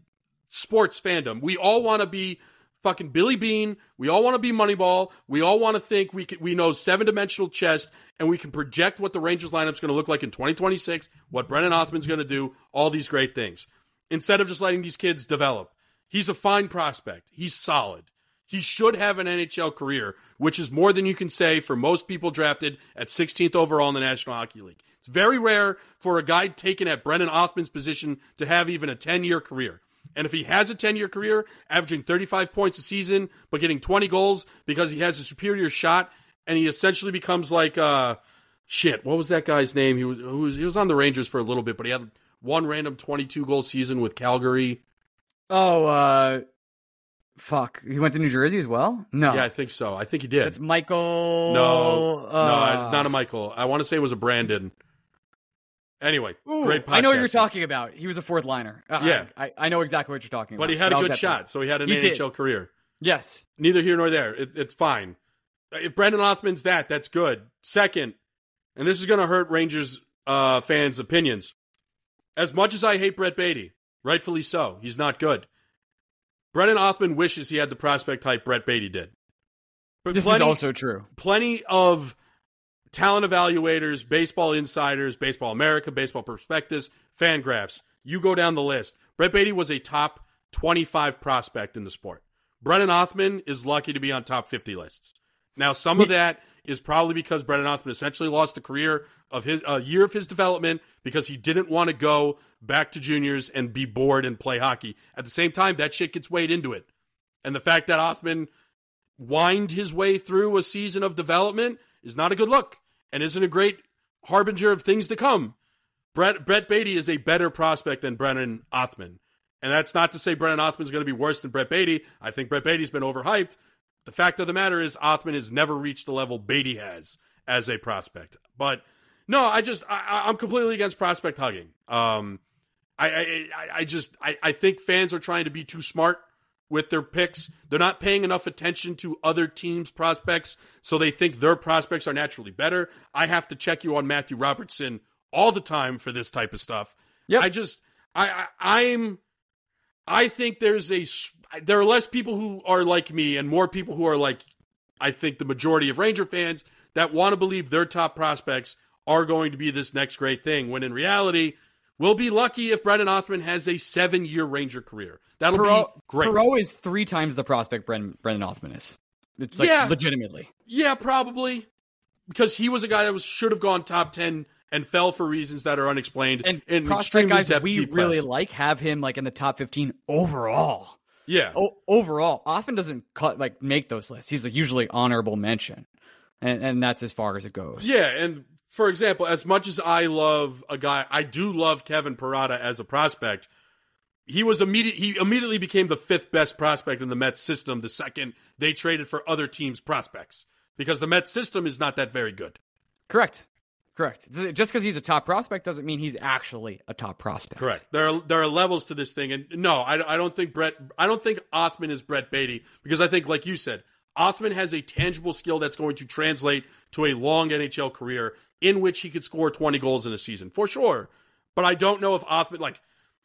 [SPEAKER 3] sports fandom. We all want to be fucking Billy Beane. We all want to be Moneyball. We all want to think we can, we know seven dimensional chess and we can project what the Rangers lineup's going to look like in 2026, what Brennan Othmann's going to do, all these great things. Instead of just letting these kids develop. He's a fine prospect. He's solid. He should have an NHL career, which is more than you can say for most people drafted at 16th overall in the National Hockey League. It's very rare for a guy taken at Brennan Othmann's position to have even a 10 year career. And if he has a 10 year career, averaging 35 points a season, but getting 20 goals because he has a superior shot, and he essentially becomes like, uh, shit, what was that guy's name? He was, was, he was on the Rangers for a little bit, but he had one random 22 goal season with Calgary.
[SPEAKER 1] Oh, uh, fuck. He went to New Jersey as well? No.
[SPEAKER 3] Yeah, I think so. I think he did.
[SPEAKER 1] It's Michael.
[SPEAKER 3] No,
[SPEAKER 1] uh,
[SPEAKER 3] no, not a Michael. I want to say it was a Brandon. Anyway,
[SPEAKER 1] Ooh,
[SPEAKER 3] great podcast.
[SPEAKER 1] I know what you're talking about. He was a fourth liner. Uh,
[SPEAKER 3] Yeah.
[SPEAKER 1] I, I know exactly what you're talking about.
[SPEAKER 3] But he had a good shot, so he had an
[SPEAKER 1] He did.
[SPEAKER 3] NHL career.
[SPEAKER 1] Yes.
[SPEAKER 3] Neither here nor there. It, it's fine. If Brennan Othmann's that, that's good. Second, and this is going to hurt Rangers uh, fans' opinions. As much as I hate Brett Baty, rightfully so, he's not good. Brennan Othmann wishes he had the prospect type Brett Baty did. But
[SPEAKER 1] This
[SPEAKER 3] plenty,
[SPEAKER 1] is also true.
[SPEAKER 3] plenty of talent evaluators, baseball insiders, baseball America, baseball prospectus, fan graphs. You go down the list. Brett Baty was a top 25 prospect in the sport. Brennan Othmann is lucky to be on top 50 lists. Now, some of that is probably because Brennan Othmann essentially lost a career of his a year of his development because he didn't want to go back to juniors and be bored and play hockey. At the same time, that shit gets weighed into it. And the fact that Othmann wind his way through a season of development is not a good look and isn't a great harbinger of things to come. Brett, Brett Baty is a better prospect than Brennan Othmann. And that's not to say Brennan Othmann is going to be worse than Brett Baty. I think Brett Baty's been overhyped. The fact of the matter is Othmann has never reached the level Baty has as a prospect. But no, I just I, I'm completely against prospect hugging. Um, I, I- I just I, I think fans are trying to be too smart with their picks. They're not paying enough attention to other teams' prospects, so they think their prospects are naturally better. I have to check you on Matthew Robertson all the time for this type of stuff.
[SPEAKER 1] Yeah,
[SPEAKER 3] I just I, I I'm I think there's a there are less people who are like me and more people who are like I think the majority of Ranger fans that want to believe their top prospects are going to be this next great thing when in reality we'll be lucky if Brennan Othmann has a 7-year Ranger career. That'll
[SPEAKER 1] Perreault,
[SPEAKER 3] be great.
[SPEAKER 1] Perreault is three times the prospect Brendan, Brennan Othmann is. It's like
[SPEAKER 3] Yeah.
[SPEAKER 1] legitimately.
[SPEAKER 3] Yeah, probably because he was a guy that was should have gone top 10 and fell for reasons that are unexplained
[SPEAKER 1] And
[SPEAKER 3] in
[SPEAKER 1] prospect guys
[SPEAKER 3] depth,
[SPEAKER 1] we really
[SPEAKER 3] class.
[SPEAKER 1] like have him like in the top 15 overall.
[SPEAKER 3] Yeah.
[SPEAKER 1] O- overall, Othmann doesn't cut like make those lists. He's like usually honorable mention, and and that's as far as it goes.
[SPEAKER 3] Yeah, and for example, as much as I love a guy, I do love Kevin Parada as a prospect. He was immediate. He immediately became the fifth best prospect in the Mets system. The second they traded for other teams' prospects because the Mets system is not that very good.
[SPEAKER 1] correct, correct. Just because he's a top prospect doesn't mean he's actually a top prospect.
[SPEAKER 3] Correct. There are there are levels to this thing, and no, I, I don't think Brett. I don't think Othmann is Brett Baty because I think, like you said, Othmann has a tangible skill that's going to translate to a long NHL career in which he could score twenty goals in a season for sure. But I don't know if Othmann like.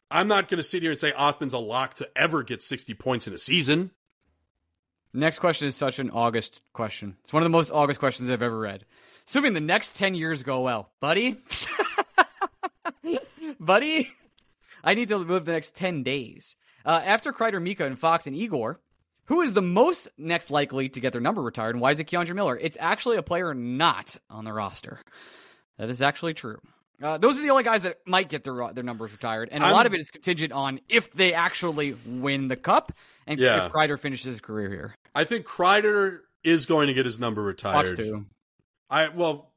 [SPEAKER 3] I'm not going to sit here and say Othmann's a lock to ever get 60 points in a season.
[SPEAKER 1] Next question is such an August question. It's one of the most August questions I've ever read. Assuming the next 10 years go well, buddy. buddy, I need to live the next 10 days. Uh, after Kreider, Mika, and Fox and Igor, who is the most next likely to get their number retired, and why is it K'Andre Miller? It's actually a player not on the roster. That is actually true. Uh, those are the only guys that might get their their numbers retired, and a
[SPEAKER 3] I'm-
[SPEAKER 1] lot of it is contingent on if they actually win the cup and
[SPEAKER 3] Yeah.
[SPEAKER 1] if Kreider finishes his career here.
[SPEAKER 3] I think Kreider is going to get his number retired.
[SPEAKER 1] Fox too.
[SPEAKER 3] I well,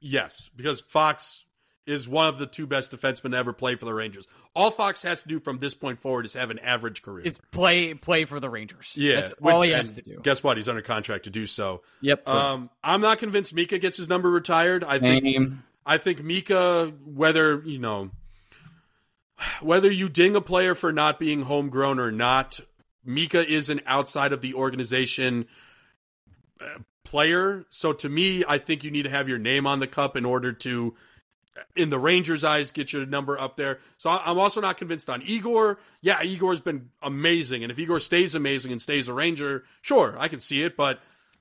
[SPEAKER 3] yes, because Fox is one of the two best defensemen to ever play for the Rangers. All Fox has to do from this point forward is have an average career.
[SPEAKER 1] Is play play for the Rangers.
[SPEAKER 3] yeah,
[SPEAKER 1] that's all he has to do.
[SPEAKER 3] Guess what? He's under contract to do so.
[SPEAKER 1] Yep.
[SPEAKER 3] Um, I'm not convinced Mika gets his number retired. I think. I think Mika, whether you know, whether you ding a player for not being homegrown or not, Mika is an outside of the organization uh, player. So to me, I think you need to have your name on the cup in order to, in the Rangers' eyes, get your number up there. So I'm also not convinced on Igor. Yeah, Igor's been amazing. And if Igor stays amazing and stays a Ranger, sure, I can see it. But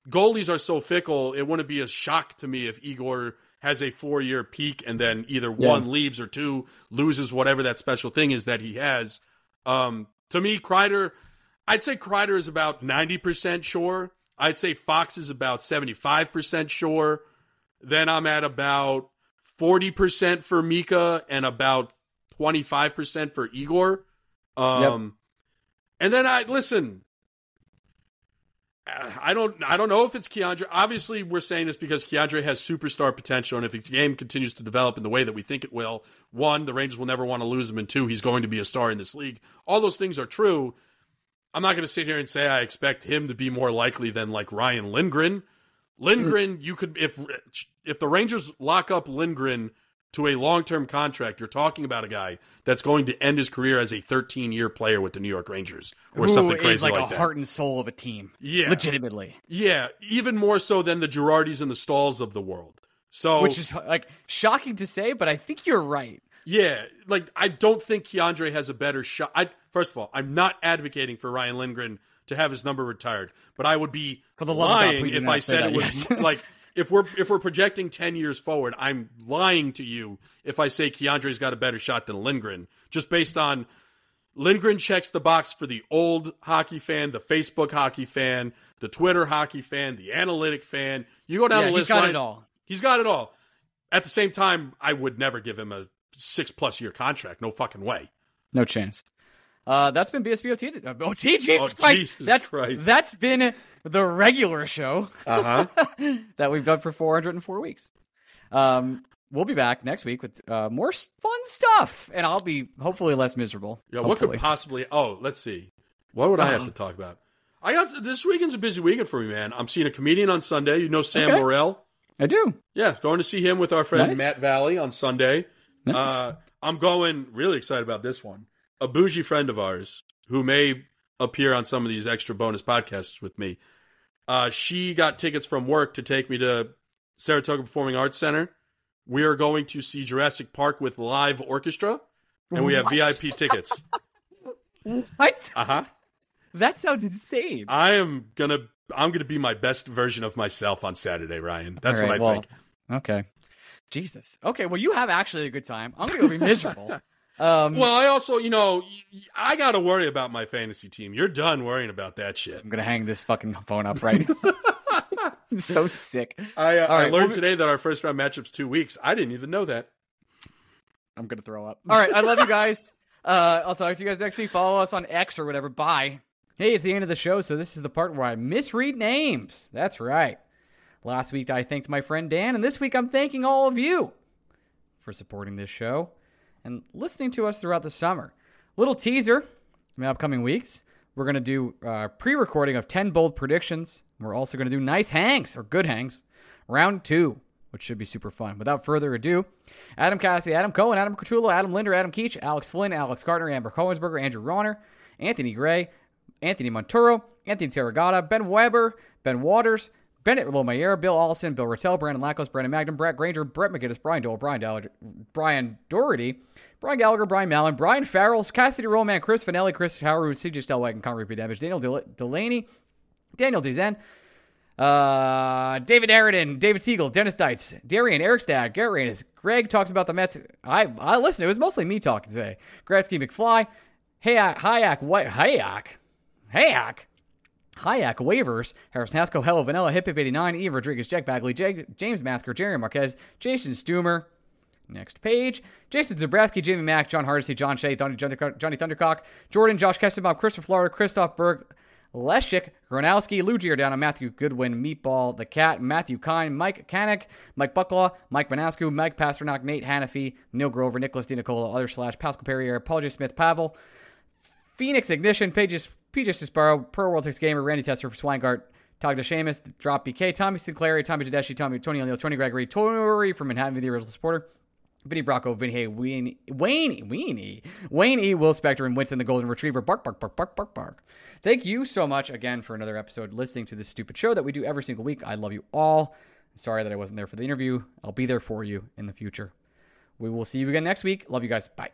[SPEAKER 3] goalies are so fickle, it wouldn't be a shock to me if Igor has a four year peak and then either
[SPEAKER 1] Yeah.
[SPEAKER 3] one leaves or two loses whatever that special thing is that he has. Um, to me, Kreider, I'd say Kreider is about 90% sure. I'd say Fox is about 75% sure. Then I'm at about 40% for Mika and about 25% for Igor. Um, and then I listen. I don't. I don't know if it's K'Andre. Obviously, we're saying this because K'Andre has superstar potential, and if his game continues to develop in the way that we think it will, one, the Rangers will never want to lose him, and two, he's going to be a star in this league. All those things are true. I'm not going to sit here and say I expect him to be more likely than like Ryan Lindgren. Lindgren, you could if if the Rangers lock up Lindgren to a long term contract, you're talking about a guy that's going to end his career as a 13 year player with the New York Rangers or
[SPEAKER 1] Who
[SPEAKER 3] something
[SPEAKER 1] is
[SPEAKER 3] crazy
[SPEAKER 1] like,
[SPEAKER 3] like,
[SPEAKER 1] a
[SPEAKER 3] that.
[SPEAKER 1] heart and soul of a team.
[SPEAKER 3] Yeah.
[SPEAKER 1] legitimately.
[SPEAKER 3] Yeah, even more so than the Girardis and the Staals of the world. So,
[SPEAKER 1] Which is like shocking to say, but I think you're right.
[SPEAKER 3] yeah, like I don't think K'Andre has a better shot. I first of all, I'm not advocating for Ryan Lindgren to have his number retired, but I would be
[SPEAKER 1] For the love God,
[SPEAKER 3] lying if I said
[SPEAKER 1] that,
[SPEAKER 3] it was
[SPEAKER 1] yes.
[SPEAKER 3] like if we're if we're projecting 10 years forward, I'm lying to you if I say K'Andre's got a better shot than Lindgren just based on Lindgren checks the box for the old hockey fan, the Facebook hockey fan, the Twitter hockey fan, the analytic fan. You go down
[SPEAKER 1] Yeah,
[SPEAKER 3] the
[SPEAKER 1] he's
[SPEAKER 3] list.
[SPEAKER 1] got
[SPEAKER 3] Ryan-
[SPEAKER 1] it all.
[SPEAKER 3] He's got it all. At the same time, I would never give him a six plus year contract. No fucking way.
[SPEAKER 1] No chance. Uh, that's been BSBOT. Uh, OT, Jesus
[SPEAKER 3] Oh,
[SPEAKER 1] Christ.
[SPEAKER 3] Jesus
[SPEAKER 1] that's
[SPEAKER 3] Christ.
[SPEAKER 1] that's been the regular show
[SPEAKER 3] Uh huh.
[SPEAKER 1] that we've done for 404 weeks. Um, we'll be back next week with uh, more fun stuff, and I'll be hopefully less miserable.
[SPEAKER 3] Yeah, what could possibly? Oh, let's see. What would I
[SPEAKER 1] Uh-huh.
[SPEAKER 3] have to talk about? I got this weekend's a busy weekend for me, man. I'm seeing a comedian on Sunday. You know Sam
[SPEAKER 1] Okay.
[SPEAKER 3] Morril.
[SPEAKER 1] I do.
[SPEAKER 3] Yeah, going to see him with our friend
[SPEAKER 1] Nice.
[SPEAKER 3] Matt Valley on Sunday.
[SPEAKER 1] Nice.
[SPEAKER 3] Uh, I'm going really excited about this one. A bougie friend of ours who may appear on some of these extra bonus podcasts with me. Uh, she got tickets from work to take me to Saratoga Performing Arts Center. We are going to see Jurassic Park with live orchestra, and we have
[SPEAKER 1] What?
[SPEAKER 3] VIP tickets.
[SPEAKER 1] What?
[SPEAKER 3] Uh huh.
[SPEAKER 1] That sounds insane.
[SPEAKER 3] I am gonna I'm gonna be my best version of myself on Saturday, Ryan. That's
[SPEAKER 1] All
[SPEAKER 3] what I
[SPEAKER 1] well,
[SPEAKER 3] think.
[SPEAKER 1] Okay. Jesus. Okay. Well, you have actually a good time. I'm gonna be miserable. Um,
[SPEAKER 3] Well, I also, you know, I got to worry about my fantasy team. You're done worrying about that shit.
[SPEAKER 1] I'm gonna hang this fucking phone up right. so sick.
[SPEAKER 3] I, uh,
[SPEAKER 1] All
[SPEAKER 3] I
[SPEAKER 1] right,
[SPEAKER 3] learned
[SPEAKER 1] we'll
[SPEAKER 3] today that our first round matchup's two weeks. I didn't even know that.
[SPEAKER 1] I'm gonna throw up. All right, I love you guys. Uh, I'll talk to you guys next week. Follow us on X or whatever. Bye. Hey, it's the end of the show, so this is the part where I misread names. That's right. Last week I thanked my friend Dan, and this week I'm thanking all of you for supporting this show and listening to us throughout the summer. Little teaser in the upcoming weeks. We're going to do uh, pre recording of 10 bold predictions. We're also going to do nice hangs or good hangs. Round two, which should be super fun. Without further ado, Adam Cassie, Adam Cohen, Adam Cthulhu, Adam Linder, Adam Keach, Alex Flynn, Alex Gardner, Amber Cohensberger, Andrew Ronner, Anthony Gray, Anthony Monturo, Anthony Terragata, Ben Weber, Ben Waters, Bennett Lomayer, Bill Allison, Bill Rattel, Brandon Lackos, Brandon Magnum, Brett Granger, Brett McGinnis, Brian Dole, Brian, Dall- Brian Doherty, Brian Gallagher, Brian Mallon, Brian Farrell, Cassidy Roman, Chris Finelli, Chris Howard, CJ Stelwagen, Conor Repeat Damage, Daniel Del- Delaney, Daniel Dezen, uh, David Aridin, David Siegel, Dennis Dietz, Darian, Eric Stagg, Garrett Reyes, Greg talks about the Mets. I I listen. It was mostly me talking today. Gretzky, McFly, Hayak, Hayak, White, Hayak, Hayak, Hayak, Waivers, Harrison Haskell, Hello Vanilla, Hip Hip 89, Eve Rodriguez, Jack Bagley, Jag- James Masker, Jerry Marquez, Jason Stumer. Next page. Jason Zabrowski, Jimmy Mack, John Hardesty, John Shea, Johnny, Johnny Thundercock, Jordan, Josh Kestenbaum, Christopher Florida, Christoph Berg, Leszek, Gronowski, Lou Giordano, Matthew Goodwin, Meatball, The Cat, Matthew Kine, Mike Kanick, Mike Bucklaw, Mike Manascu, Mike Pasternak, Nate Hannafy, Neil Grover, Nicholas DiNicola, other slash Pascal Perrier, Paul J. Smith, Pavel, Phoenix Ignition, Pages, PJ Sparrow, Pro World Takes Gamer, Randy Tester for Swangart, Tog Seamus, Drop BK, Tommy Sinclair, Tommy Tedeschi, Tommy, Tony O'Neill, Tony Gregory, Tori from Manhattan, the original supporter, Vinny Bracco, Vinny Hay, Wayne, Wayne, Wayne E, Will Spector, and Winston the Golden Retriever. Bark, bark, bark, bark, bark, bark. Thank you so much again for another episode listening to this stupid show that we do every single week. I love you all. Sorry that I wasn't there for the interview. I'll be there for you in the future. We will see you again next week. Love you guys. Bye.